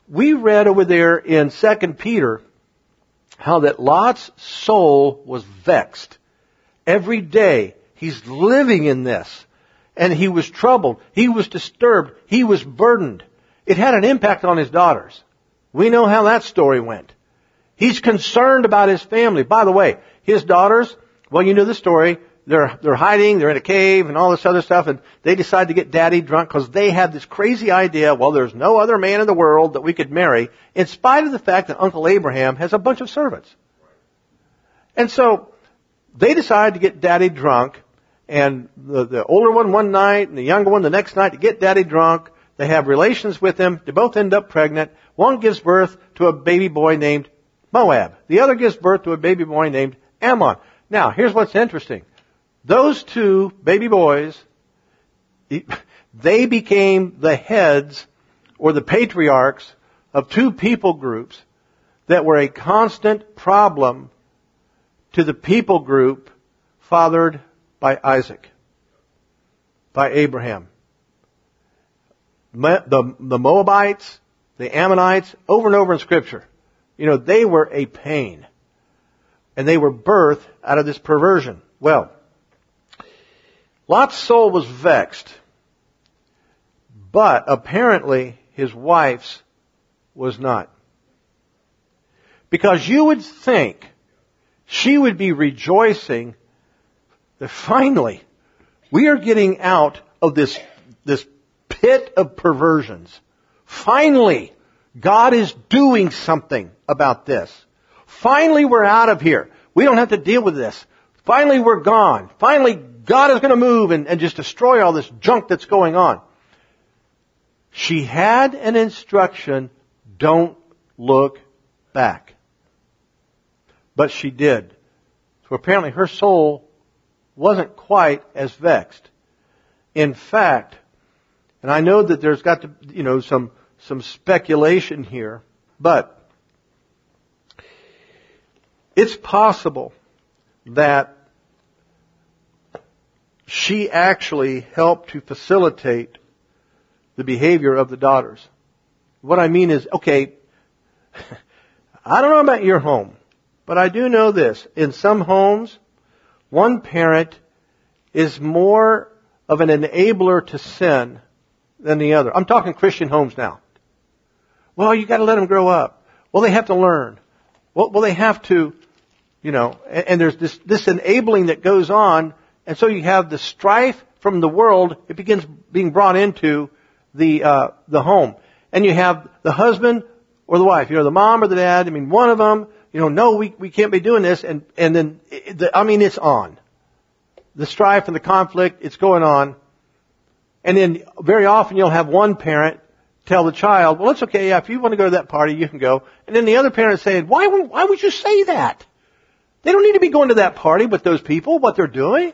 we read over there in 2 Peter how that Lot's soul was vexed. Every day he's living in this. And he was troubled. He was disturbed. He was burdened. It had an impact on his daughters. We know how that story went. He's concerned about his family. By the way, his daughters, well, you know the story they're, they're hiding, they're in a cave and all this other stuff and they decide to get daddy drunk because they have this crazy idea, well there's no other man in the world that we could marry in spite of the fact that Uncle Abraham has a bunch of servants. And so they decide to get daddy drunk and the, the older one one night and the younger one the next night to get daddy drunk. They have relations with him. They both end up pregnant. One gives birth to a baby boy named Moab. The other gives birth to a baby boy named Ammon. Now, here's what's interesting. Those two baby boys, they became the heads or the patriarchs of two people groups that were a constant problem to the people group fathered by Isaac, by Abraham. The, the Moabites, the Ammonites, over and over in scripture, you know, they were a pain. And they were birthed out of this perversion. Well, Lot's soul was vexed, but apparently his wife's was not. Because you would think she would be rejoicing that finally we are getting out of this, this pit of perversions. Finally, God is doing something about this. Finally, we're out of here. We don't have to deal with this. Finally, we're gone. Finally, God is going to move and, and just destroy all this junk that's going on. She had an instruction, don't look back. But she did. So apparently her soul wasn't quite as vexed. In fact, and I know that there's got to, you know, some, some speculation here, but it's possible that she actually helped to facilitate the behavior of the daughters. What I mean is, okay, I don't know about your home, but I do know this. In some homes, one parent is more of an enabler to sin than the other. I'm talking Christian homes now. Well, you gotta let them grow up. Well, they have to learn. Well, well they have to, you know, and, and there's this, this enabling that goes on, and so you have the strife from the world, it begins being brought into the, uh, the home. And you have the husband or the wife, you know, the mom or the dad, I mean, one of them, you know, no, we, we can't be doing this, and, and then, the, I mean, it's on. The strife and the conflict, it's going on. And then very often you'll have one parent tell the child, well, it's okay, yeah, if you want to go to that party, you can go. And then the other parent saying, why, why would you say that? They don't need to be going to that party with those people, what they're doing.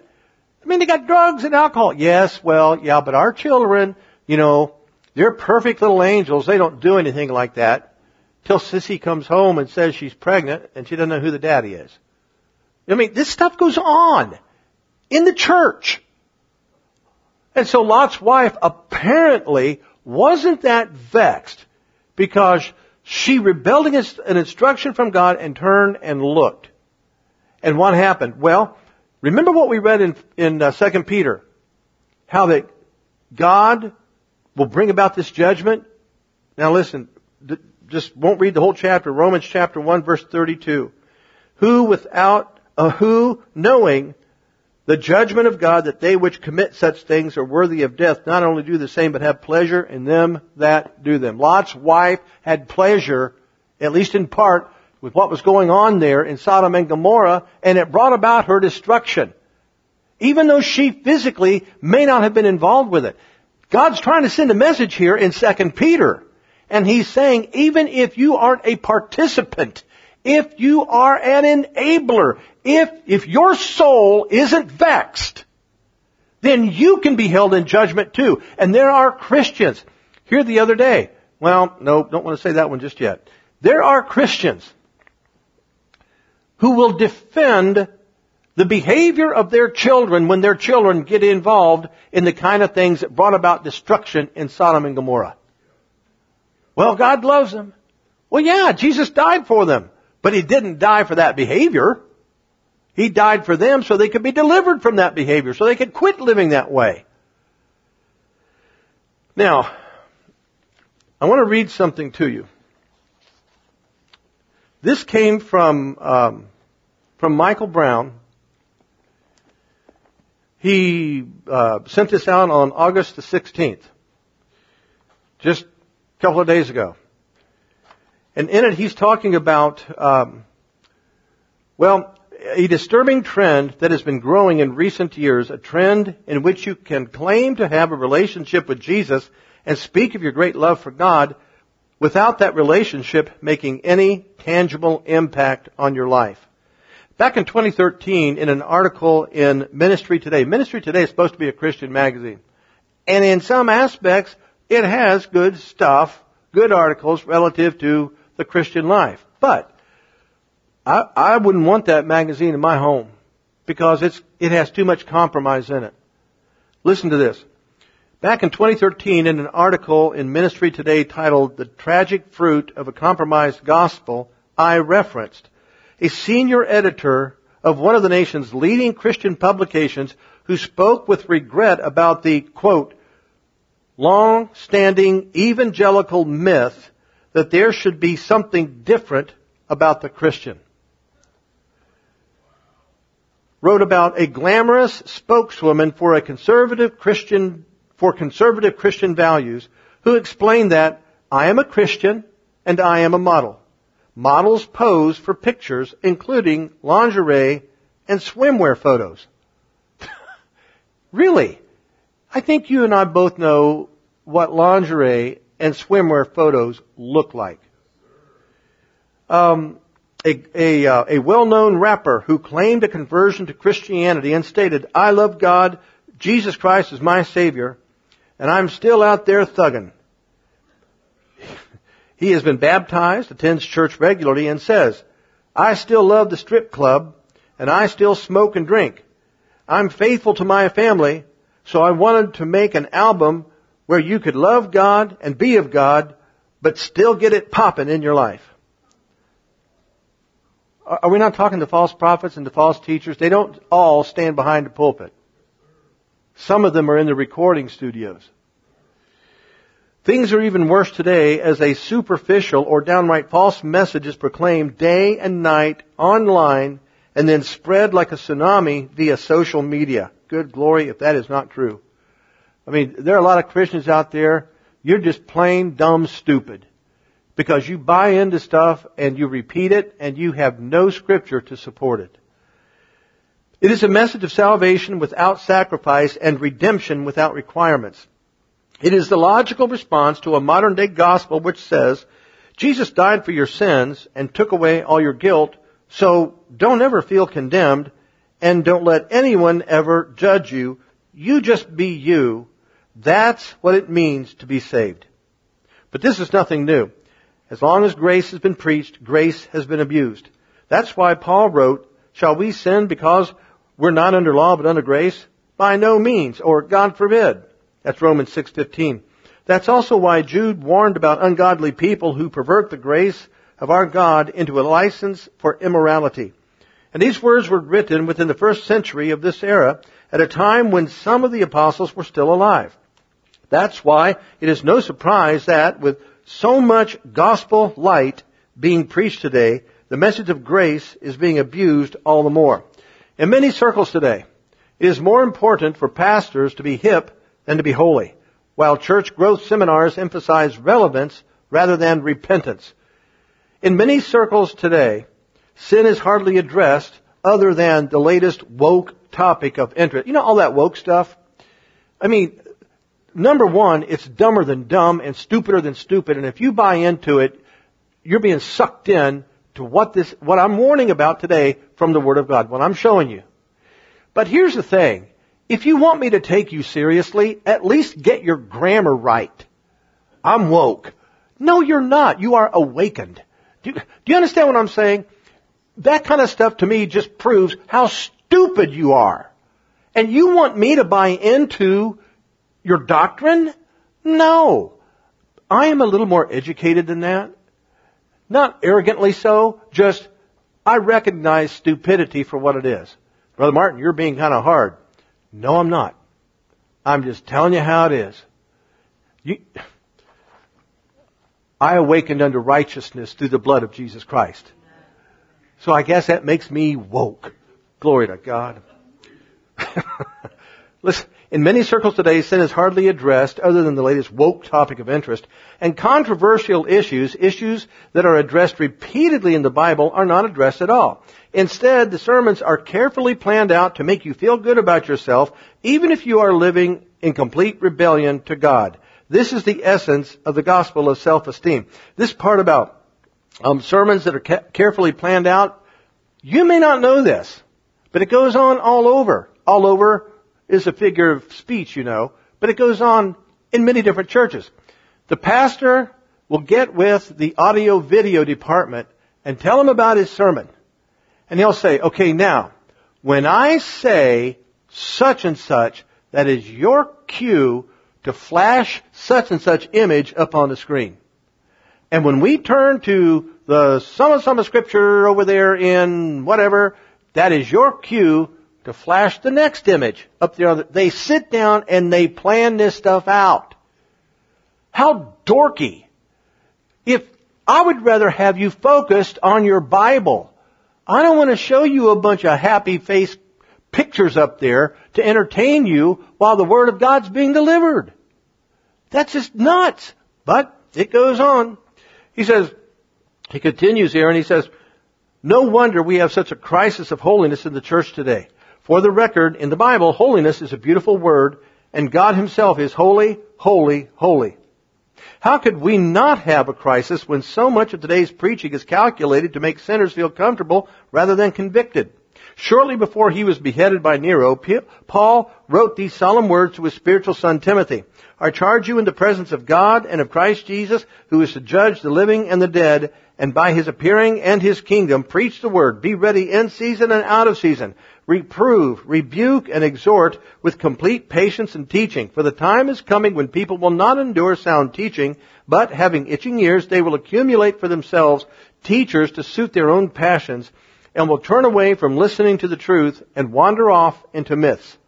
I mean, they got drugs and alcohol. Yes, well, yeah, but our children, you know, they're perfect little angels. They don't do anything like that. Till Sissy comes home and says she's pregnant and she doesn't know who the daddy is. I mean, this stuff goes on in the church. And so Lot's wife apparently wasn't that vexed because she rebelled against an instruction from God and turned and looked. And what happened? Well, remember what we read in, in uh, 2 Peter? How that God will bring about this judgment? Now listen, just won't read the whole chapter. Romans chapter 1 verse 32. Who without, a who knowing the judgment of God that they which commit such things are worthy of death not only do the same but have pleasure in them that do them. Lot's wife had pleasure, at least in part, with what was going on there in Sodom and Gomorrah, and it brought about her destruction. Even though she physically may not have been involved with it. God's trying to send a message here in 2 Peter. And he's saying, even if you aren't a participant, if you are an enabler, if, if your soul isn't vexed, then you can be held in judgment too. And there are Christians. Here the other day, well, no, don't want to say that one just yet. There are Christians who will defend the behavior of their children when their children get involved in the kind of things that brought about destruction in Sodom and Gomorrah. Well, God loves them. Well, yeah, Jesus died for them, but He didn't die for that behavior. He died for them so they could be delivered from that behavior, so they could quit living that way. Now, I want to read something to you. This came from um, from Michael Brown, he uh, sent this out on August the 16th, just a couple of days ago. And in it, he's talking about, um, well, a disturbing trend that has been growing in recent years, a trend in which you can claim to have a relationship with Jesus and speak of your great love for God without that relationship making any tangible impact on your life. Back in 2013, in an article in Ministry Today, Ministry Today is supposed to be a Christian magazine. And in some aspects, it has good stuff, good articles relative to the Christian life. But, I, I wouldn't want that magazine in my home because it's, it has too much compromise in it. Listen to this. Back in 2013, in an article in Ministry Today titled The Tragic Fruit of a Compromised Gospel, I referenced a senior editor of one of the nation's leading Christian publications who spoke with regret about the, quote, long-standing evangelical myth that there should be something different about the Christian. Wrote about a glamorous spokeswoman for a conservative Christian, for conservative Christian values who explained that I am a Christian and I am a model models pose for pictures including lingerie and swimwear photos. really? I think you and I both know what lingerie and swimwear photos look like. Um, a, a, uh, a well-known rapper who claimed a conversion to Christianity and stated, I love God, Jesus Christ is my Savior, and I'm still out there thugging. He has been baptized, attends church regularly, and says, I still love the strip club, and I still smoke and drink. I'm faithful to my family, so I wanted to make an album where you could love God and be of God, but still get it popping in your life. Are we not talking to false prophets and to false teachers? They don't all stand behind the pulpit. Some of them are in the recording studios. Things are even worse today as a superficial or downright false message is proclaimed day and night online and then spread like a tsunami via social media. Good glory if that is not true. I mean, there are a lot of Christians out there, you're just plain dumb stupid. Because you buy into stuff and you repeat it and you have no scripture to support it. It is a message of salvation without sacrifice and redemption without requirements. It is the logical response to a modern day gospel which says, Jesus died for your sins and took away all your guilt, so don't ever feel condemned and don't let anyone ever judge you. You just be you. That's what it means to be saved. But this is nothing new. As long as grace has been preached, grace has been abused. That's why Paul wrote, shall we sin because we're not under law but under grace? By no means, or God forbid. That's Romans 6:15. That's also why Jude warned about ungodly people who pervert the grace of our God into a license for immorality. And these words were written within the first century of this era at a time when some of the apostles were still alive. That's why it is no surprise that with so much gospel light being preached today, the message of grace is being abused all the more. In many circles today, it is more important for pastors to be hip than to be holy, while church growth seminars emphasize relevance rather than repentance. In many circles today, sin is hardly addressed other than the latest woke topic of interest. You know all that woke stuff? I mean, number one, it's dumber than dumb and stupider than stupid, and if you buy into it, you're being sucked in to what this, what I'm warning about today from the Word of God, what I'm showing you. But here's the thing. If you want me to take you seriously, at least get your grammar right. I'm woke. No, you're not. You are awakened. Do you, do you understand what I'm saying? That kind of stuff to me just proves how stupid you are. And you want me to buy into your doctrine? No. I am a little more educated than that. Not arrogantly so, just I recognize stupidity for what it is. Brother Martin, you're being kind of hard. No, I'm not. I'm just telling you how it is. You, I awakened unto righteousness through the blood of Jesus Christ. So I guess that makes me woke. Glory to God. Listen, in many circles today, sin is hardly addressed other than the latest woke topic of interest. And controversial issues, issues that are addressed repeatedly in the Bible, are not addressed at all. Instead, the sermons are carefully planned out to make you feel good about yourself, even if you are living in complete rebellion to God. This is the essence of the gospel of self-esteem. This part about um, sermons that are ca- carefully planned out, you may not know this, but it goes on all over, all over is a figure of speech, you know, but it goes on in many different churches. The pastor will get with the audio video department and tell him about his sermon. And he'll say, okay, now, when I say such and such, that is your cue to flash such and such image up on the screen. And when we turn to the some of some scripture over there in whatever, that is your cue to flash the next image up there. They sit down and they plan this stuff out. How dorky. If I would rather have you focused on your Bible. I don't want to show you a bunch of happy face pictures up there to entertain you while the Word of God's being delivered. That's just nuts. But it goes on. He says, he continues here and he says, no wonder we have such a crisis of holiness in the church today. For the record, in the Bible, holiness is a beautiful word, and God Himself is holy, holy, holy. How could we not have a crisis when so much of today's preaching is calculated to make sinners feel comfortable rather than convicted? Shortly before he was beheaded by Nero, Paul wrote these solemn words to his spiritual son Timothy. I charge you in the presence of God and of Christ Jesus, who is to judge the living and the dead, and by his appearing and his kingdom, preach the word. Be ready in season and out of season reprove, rebuke, and exhort with complete patience and teaching. For the time is coming when people will not endure sound teaching, but having itching ears, they will accumulate for themselves teachers to suit their own passions, and will turn away from listening to the truth and wander off into myths.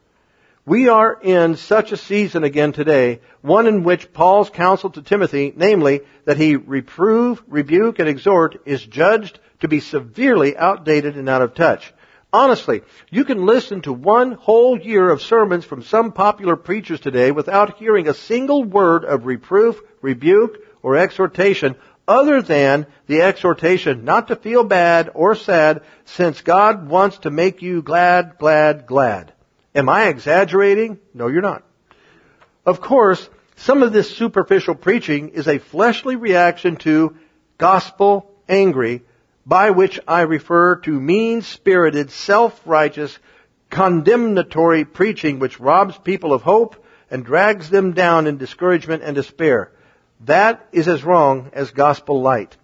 We are in such a season again today, one in which Paul's counsel to Timothy, namely, that he reprove, rebuke, and exhort, is judged to be severely outdated and out of touch. Honestly, you can listen to one whole year of sermons from some popular preachers today without hearing a single word of reproof, rebuke, or exhortation other than the exhortation not to feel bad or sad since God wants to make you glad, glad, glad. Am I exaggerating? No, you're not. Of course, some of this superficial preaching is a fleshly reaction to gospel angry, by which I refer to mean-spirited, self-righteous, condemnatory preaching which robs people of hope and drags them down in discouragement and despair. That is as wrong as gospel light.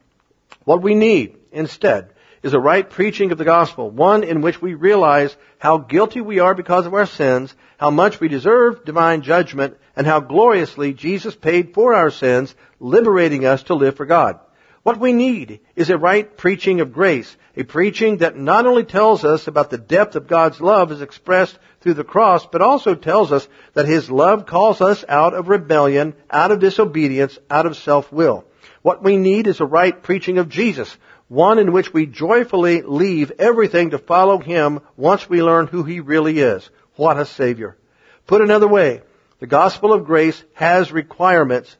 What we need, instead, is a right preaching of the gospel, one in which we realize how guilty we are because of our sins, how much we deserve divine judgment, and how gloriously Jesus paid for our sins, liberating us to live for God. What we need is a right preaching of grace, a preaching that not only tells us about the depth of God's love as expressed through the cross, but also tells us that His love calls us out of rebellion, out of disobedience, out of self-will. What we need is a right preaching of Jesus, one in which we joyfully leave everything to follow Him once we learn who He really is. What a Savior. Put another way, the gospel of grace has requirements,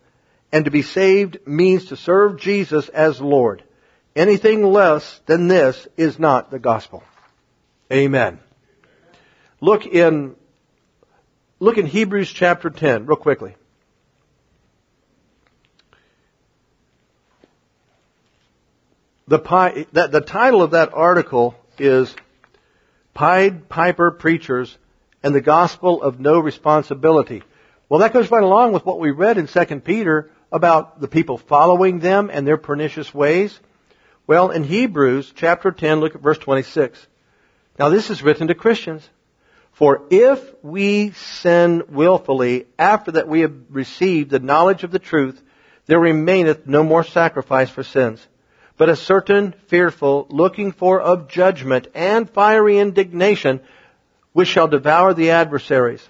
and to be saved means to serve Jesus as Lord. Anything less than this is not the gospel. Amen. Look in, look in Hebrews chapter 10, real quickly. the, the, the title of that article is Pied Piper Preachers and the Gospel of No Responsibility. Well, that goes right along with what we read in 2 Peter about the people following them and their pernicious ways. Well, in Hebrews chapter 10, look at verse 26. Now this is written to Christians. For if we sin willfully after that we have received the knowledge of the truth, there remaineth no more sacrifice for sins but a certain fearful looking for of judgment and fiery indignation which shall devour the adversaries.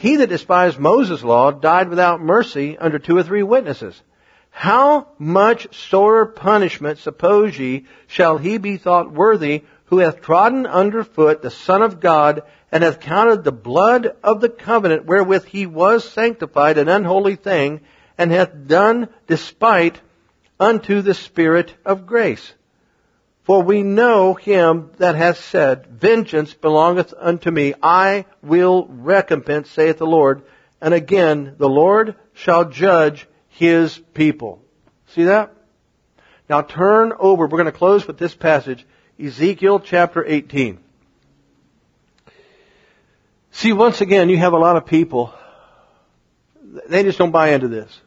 He that despised Moses' law died without mercy under two or three witnesses. How much sorer punishment, suppose ye, shall he be thought worthy who hath trodden under foot the Son of God and hath counted the blood of the covenant wherewith he was sanctified an unholy thing and hath done despite unto the Spirit of grace. For we know him that hath said, Vengeance belongeth unto me, I will recompense, saith the Lord. And again, the Lord shall judge his people. See that? Now turn over, we're going to close with this passage, Ezekiel chapter 18. See, once again, you have a lot of people, they just don't buy into this.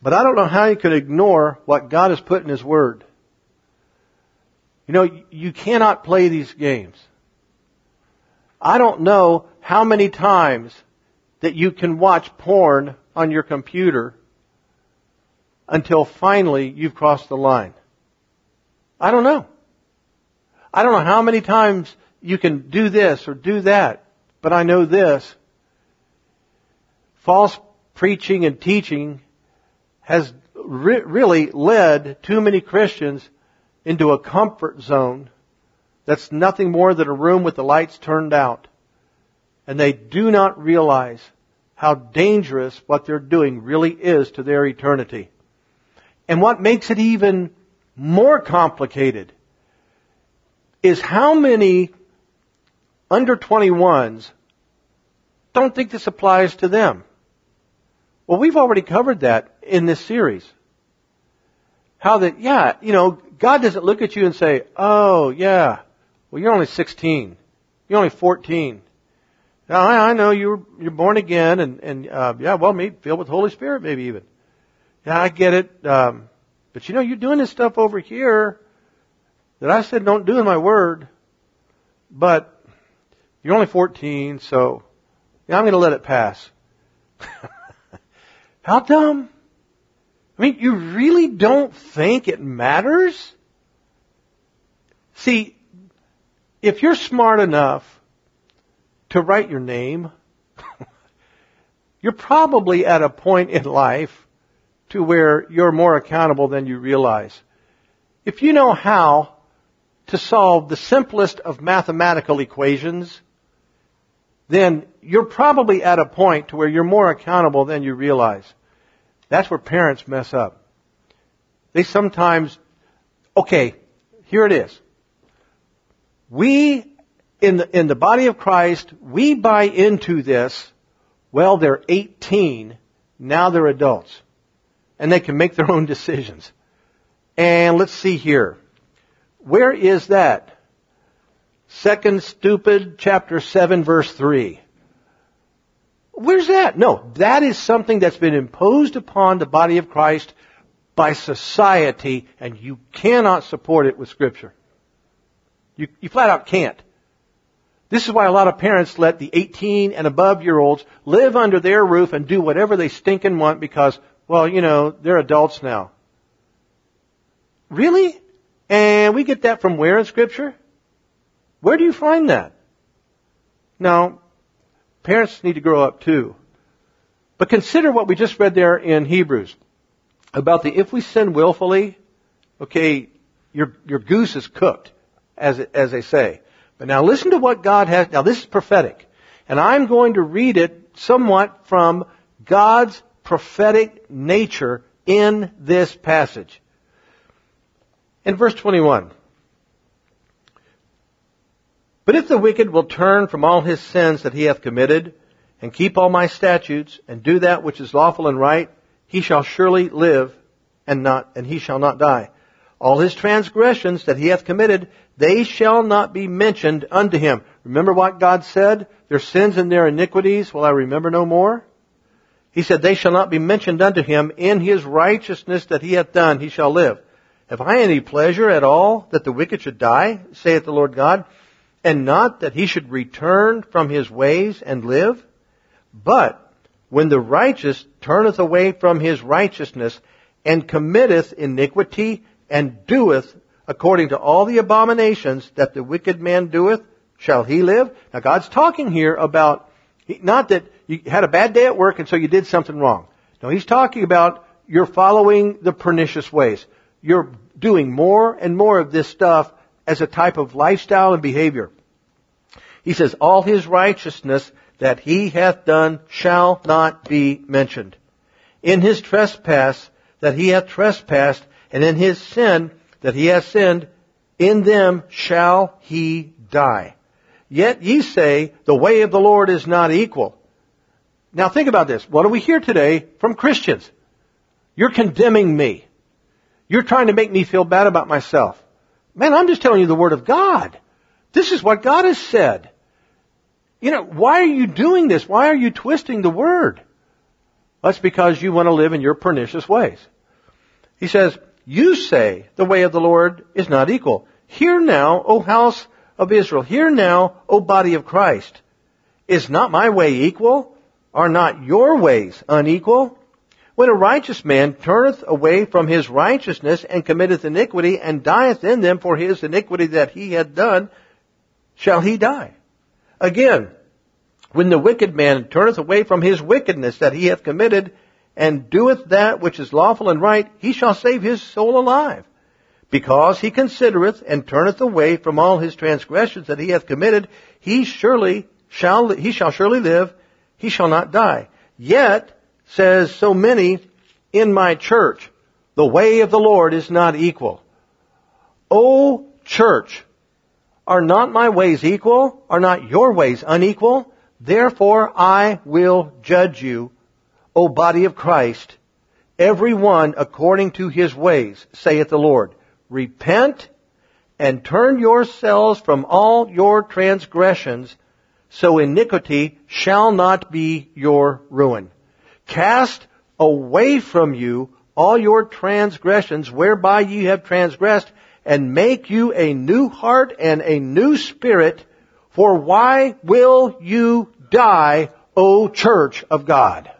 But I don't know how you could ignore what God has put in His Word. You know, you cannot play these games. I don't know how many times that you can watch porn on your computer until finally you've crossed the line. I don't know. I don't know how many times you can do this or do that, but I know this. False preaching and teaching has re- really led too many Christians into a comfort zone that's nothing more than a room with the lights turned out. And they do not realize how dangerous what they're doing really is to their eternity. And what makes it even more complicated is how many under 21s don't think this applies to them. Well, we've already covered that in this series. How that, yeah, you know, God doesn't look at you and say, oh, yeah, well, you're only 16. You're only 14. Now, I, I know you're, you're born again and, and, uh, yeah, well, maybe filled with Holy Spirit, maybe even. Yeah, I get it. Um, but you know, you're doing this stuff over here that I said don't do in my word, but you're only 14, so yeah, I'm going to let it pass. How dumb? I mean, you really don't think it matters? See, if you're smart enough to write your name, you're probably at a point in life to where you're more accountable than you realize. If you know how to solve the simplest of mathematical equations, then you're probably at a point to where you're more accountable than you realize. That's where parents mess up. They sometimes, okay, here it is. We, in the, in the body of Christ, we buy into this, well, they're 18, now they're adults. And they can make their own decisions. And let's see here. Where is that? Second stupid chapter 7 verse 3. Where's that? No, that is something that's been imposed upon the body of Christ by society and you cannot support it with scripture. You, you flat out can't. This is why a lot of parents let the 18 and above year olds live under their roof and do whatever they stinking want because, well, you know, they're adults now. Really? And we get that from where in scripture? Where do you find that? Now, parents need to grow up too. But consider what we just read there in Hebrews about the if we sin willfully, okay, your, your goose is cooked, as, as they say. But now listen to what God has, now this is prophetic. And I'm going to read it somewhat from God's prophetic nature in this passage. In verse 21, but if the wicked will turn from all his sins that he hath committed, and keep all my statutes, and do that which is lawful and right, he shall surely live, and not, and he shall not die. All his transgressions that he hath committed, they shall not be mentioned unto him. Remember what God said? Their sins and their iniquities will I remember no more? He said, they shall not be mentioned unto him. In his righteousness that he hath done, he shall live. Have I any pleasure at all that the wicked should die, saith the Lord God? And not that he should return from his ways and live? But when the righteous turneth away from his righteousness and committeth iniquity and doeth according to all the abominations that the wicked man doeth, shall he live? Now God's talking here about, not that you had a bad day at work and so you did something wrong. No, he's talking about you're following the pernicious ways. You're doing more and more of this stuff as a type of lifestyle and behavior. He says, all his righteousness that he hath done shall not be mentioned. In his trespass that he hath trespassed, and in his sin that he hath sinned, in them shall he die. Yet ye say, the way of the Lord is not equal. Now think about this. What do we hear today from Christians? You're condemning me. You're trying to make me feel bad about myself. Man, I'm just telling you the Word of God. This is what God has said. You know, why are you doing this? Why are you twisting the Word? That's because you want to live in your pernicious ways. He says, you say the way of the Lord is not equal. Hear now, O house of Israel. Hear now, O body of Christ. Is not my way equal? Are not your ways unequal? When a righteous man turneth away from his righteousness and committeth iniquity and dieth in them for his iniquity that he had done, shall he die. Again, when the wicked man turneth away from his wickedness that he hath committed and doeth that which is lawful and right, he shall save his soul alive. Because he considereth and turneth away from all his transgressions that he hath committed, he surely shall, he shall surely live, he shall not die. Yet, says so many in my church, the way of the Lord is not equal. O church, are not my ways equal? Are not your ways unequal? Therefore I will judge you, O body of Christ, every one according to his ways, saith the Lord. Repent and turn yourselves from all your transgressions, so iniquity shall not be your ruin. Cast away from you all your transgressions whereby ye have transgressed and make you a new heart and a new spirit for why will you die, O church of God?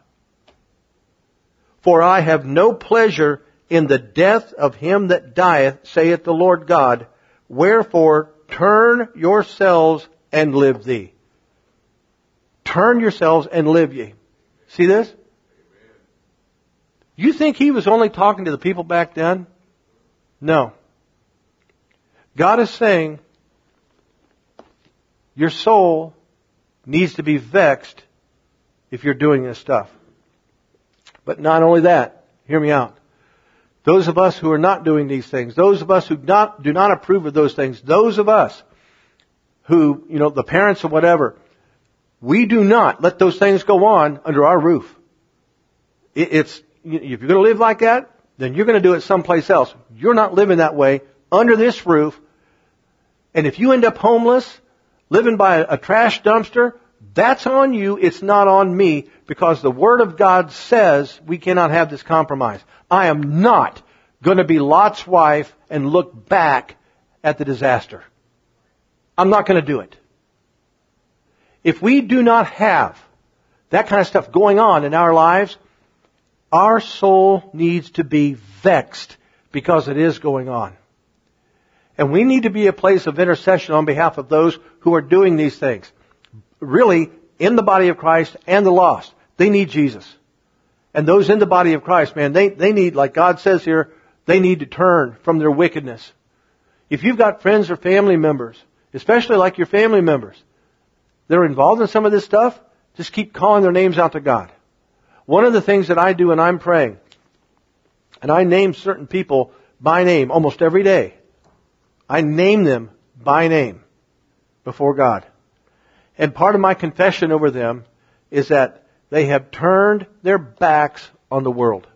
For I have no pleasure in the death of him that dieth, saith the Lord God. Wherefore turn yourselves and live thee. Turn yourselves and live ye. See this? You think he was only talking to the people back then? No. God is saying, your soul needs to be vexed if you're doing this stuff. But not only that, hear me out. Those of us who are not doing these things, those of us who not, do not approve of those things, those of us who, you know, the parents or whatever, we do not let those things go on under our roof. It's, if you're going to live like that, then you're going to do it someplace else. You're not living that way under this roof. And if you end up homeless, living by a trash dumpster, that's on you. It's not on me because the Word of God says we cannot have this compromise. I am not going to be Lot's wife and look back at the disaster. I'm not going to do it. If we do not have that kind of stuff going on in our lives, our soul needs to be vexed because it is going on. And we need to be a place of intercession on behalf of those who are doing these things. Really, in the body of Christ and the lost. They need Jesus. And those in the body of Christ, man, they, they need, like God says here, they need to turn from their wickedness. If you've got friends or family members, especially like your family members, they're involved in some of this stuff, just keep calling their names out to God. One of the things that I do when I'm praying, and I name certain people by name almost every day. I name them by name before God. And part of my confession over them is that they have turned their backs on the world.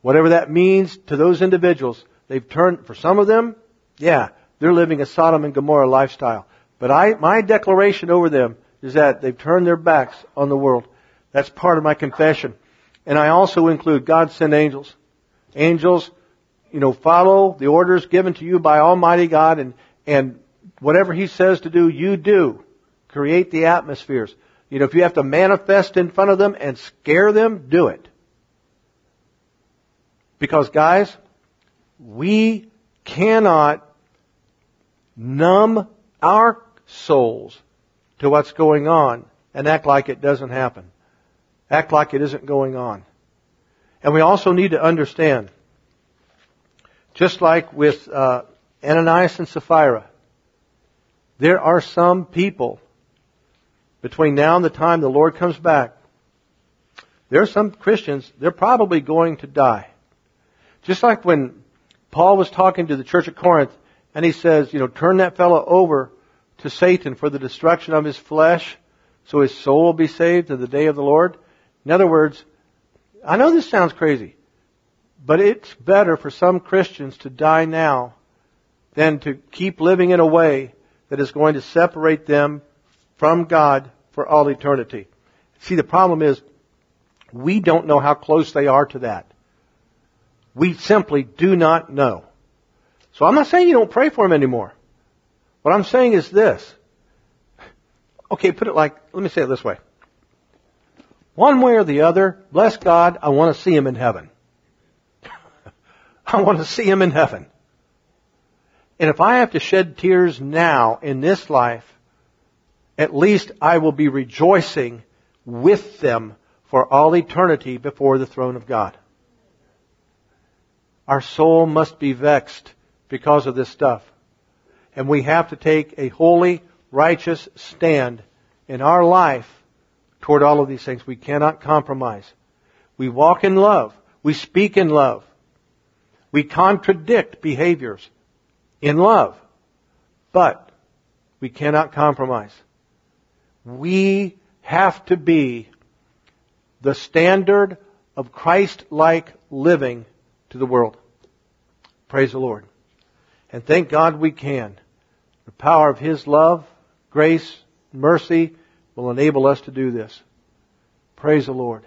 Whatever that means to those individuals, they've turned, for some of them, yeah, they're living a Sodom and Gomorrah lifestyle. But I, my declaration over them is that they've turned their backs on the world. That's part of my confession. And I also include God sent angels. Angels, you know, follow the orders given to you by Almighty God and, and whatever He says to do, you do. Create the atmospheres. You know, if you have to manifest in front of them and scare them, do it. Because guys, we cannot numb our souls to what's going on and act like it doesn't happen. Act like it isn't going on. And we also need to understand, just like with uh, Ananias and Sapphira, there are some people between now and the time the Lord comes back, there are some Christians, they're probably going to die. Just like when Paul was talking to the church at Corinth, and he says, you know, turn that fellow over to Satan for the destruction of his flesh, so his soul will be saved in the day of the Lord. In other words, I know this sounds crazy, but it's better for some Christians to die now than to keep living in a way that is going to separate them from God for all eternity. See, the problem is we don't know how close they are to that. We simply do not know. So I'm not saying you don't pray for them anymore. What I'm saying is this. Okay, put it like, let me say it this way. One way or the other, bless God, I want to see him in heaven. I want to see him in heaven. And if I have to shed tears now in this life at least I will be rejoicing with them for all eternity before the throne of God. Our soul must be vexed because of this stuff. And we have to take a holy, righteous stand in our life toward all of these things. We cannot compromise. We walk in love. We speak in love. We contradict behaviors in love. But we cannot compromise. We have to be the standard of Christ-like living to the world. Praise the Lord. And thank God we can. The power of His love, grace, mercy will enable us to do this. Praise the Lord.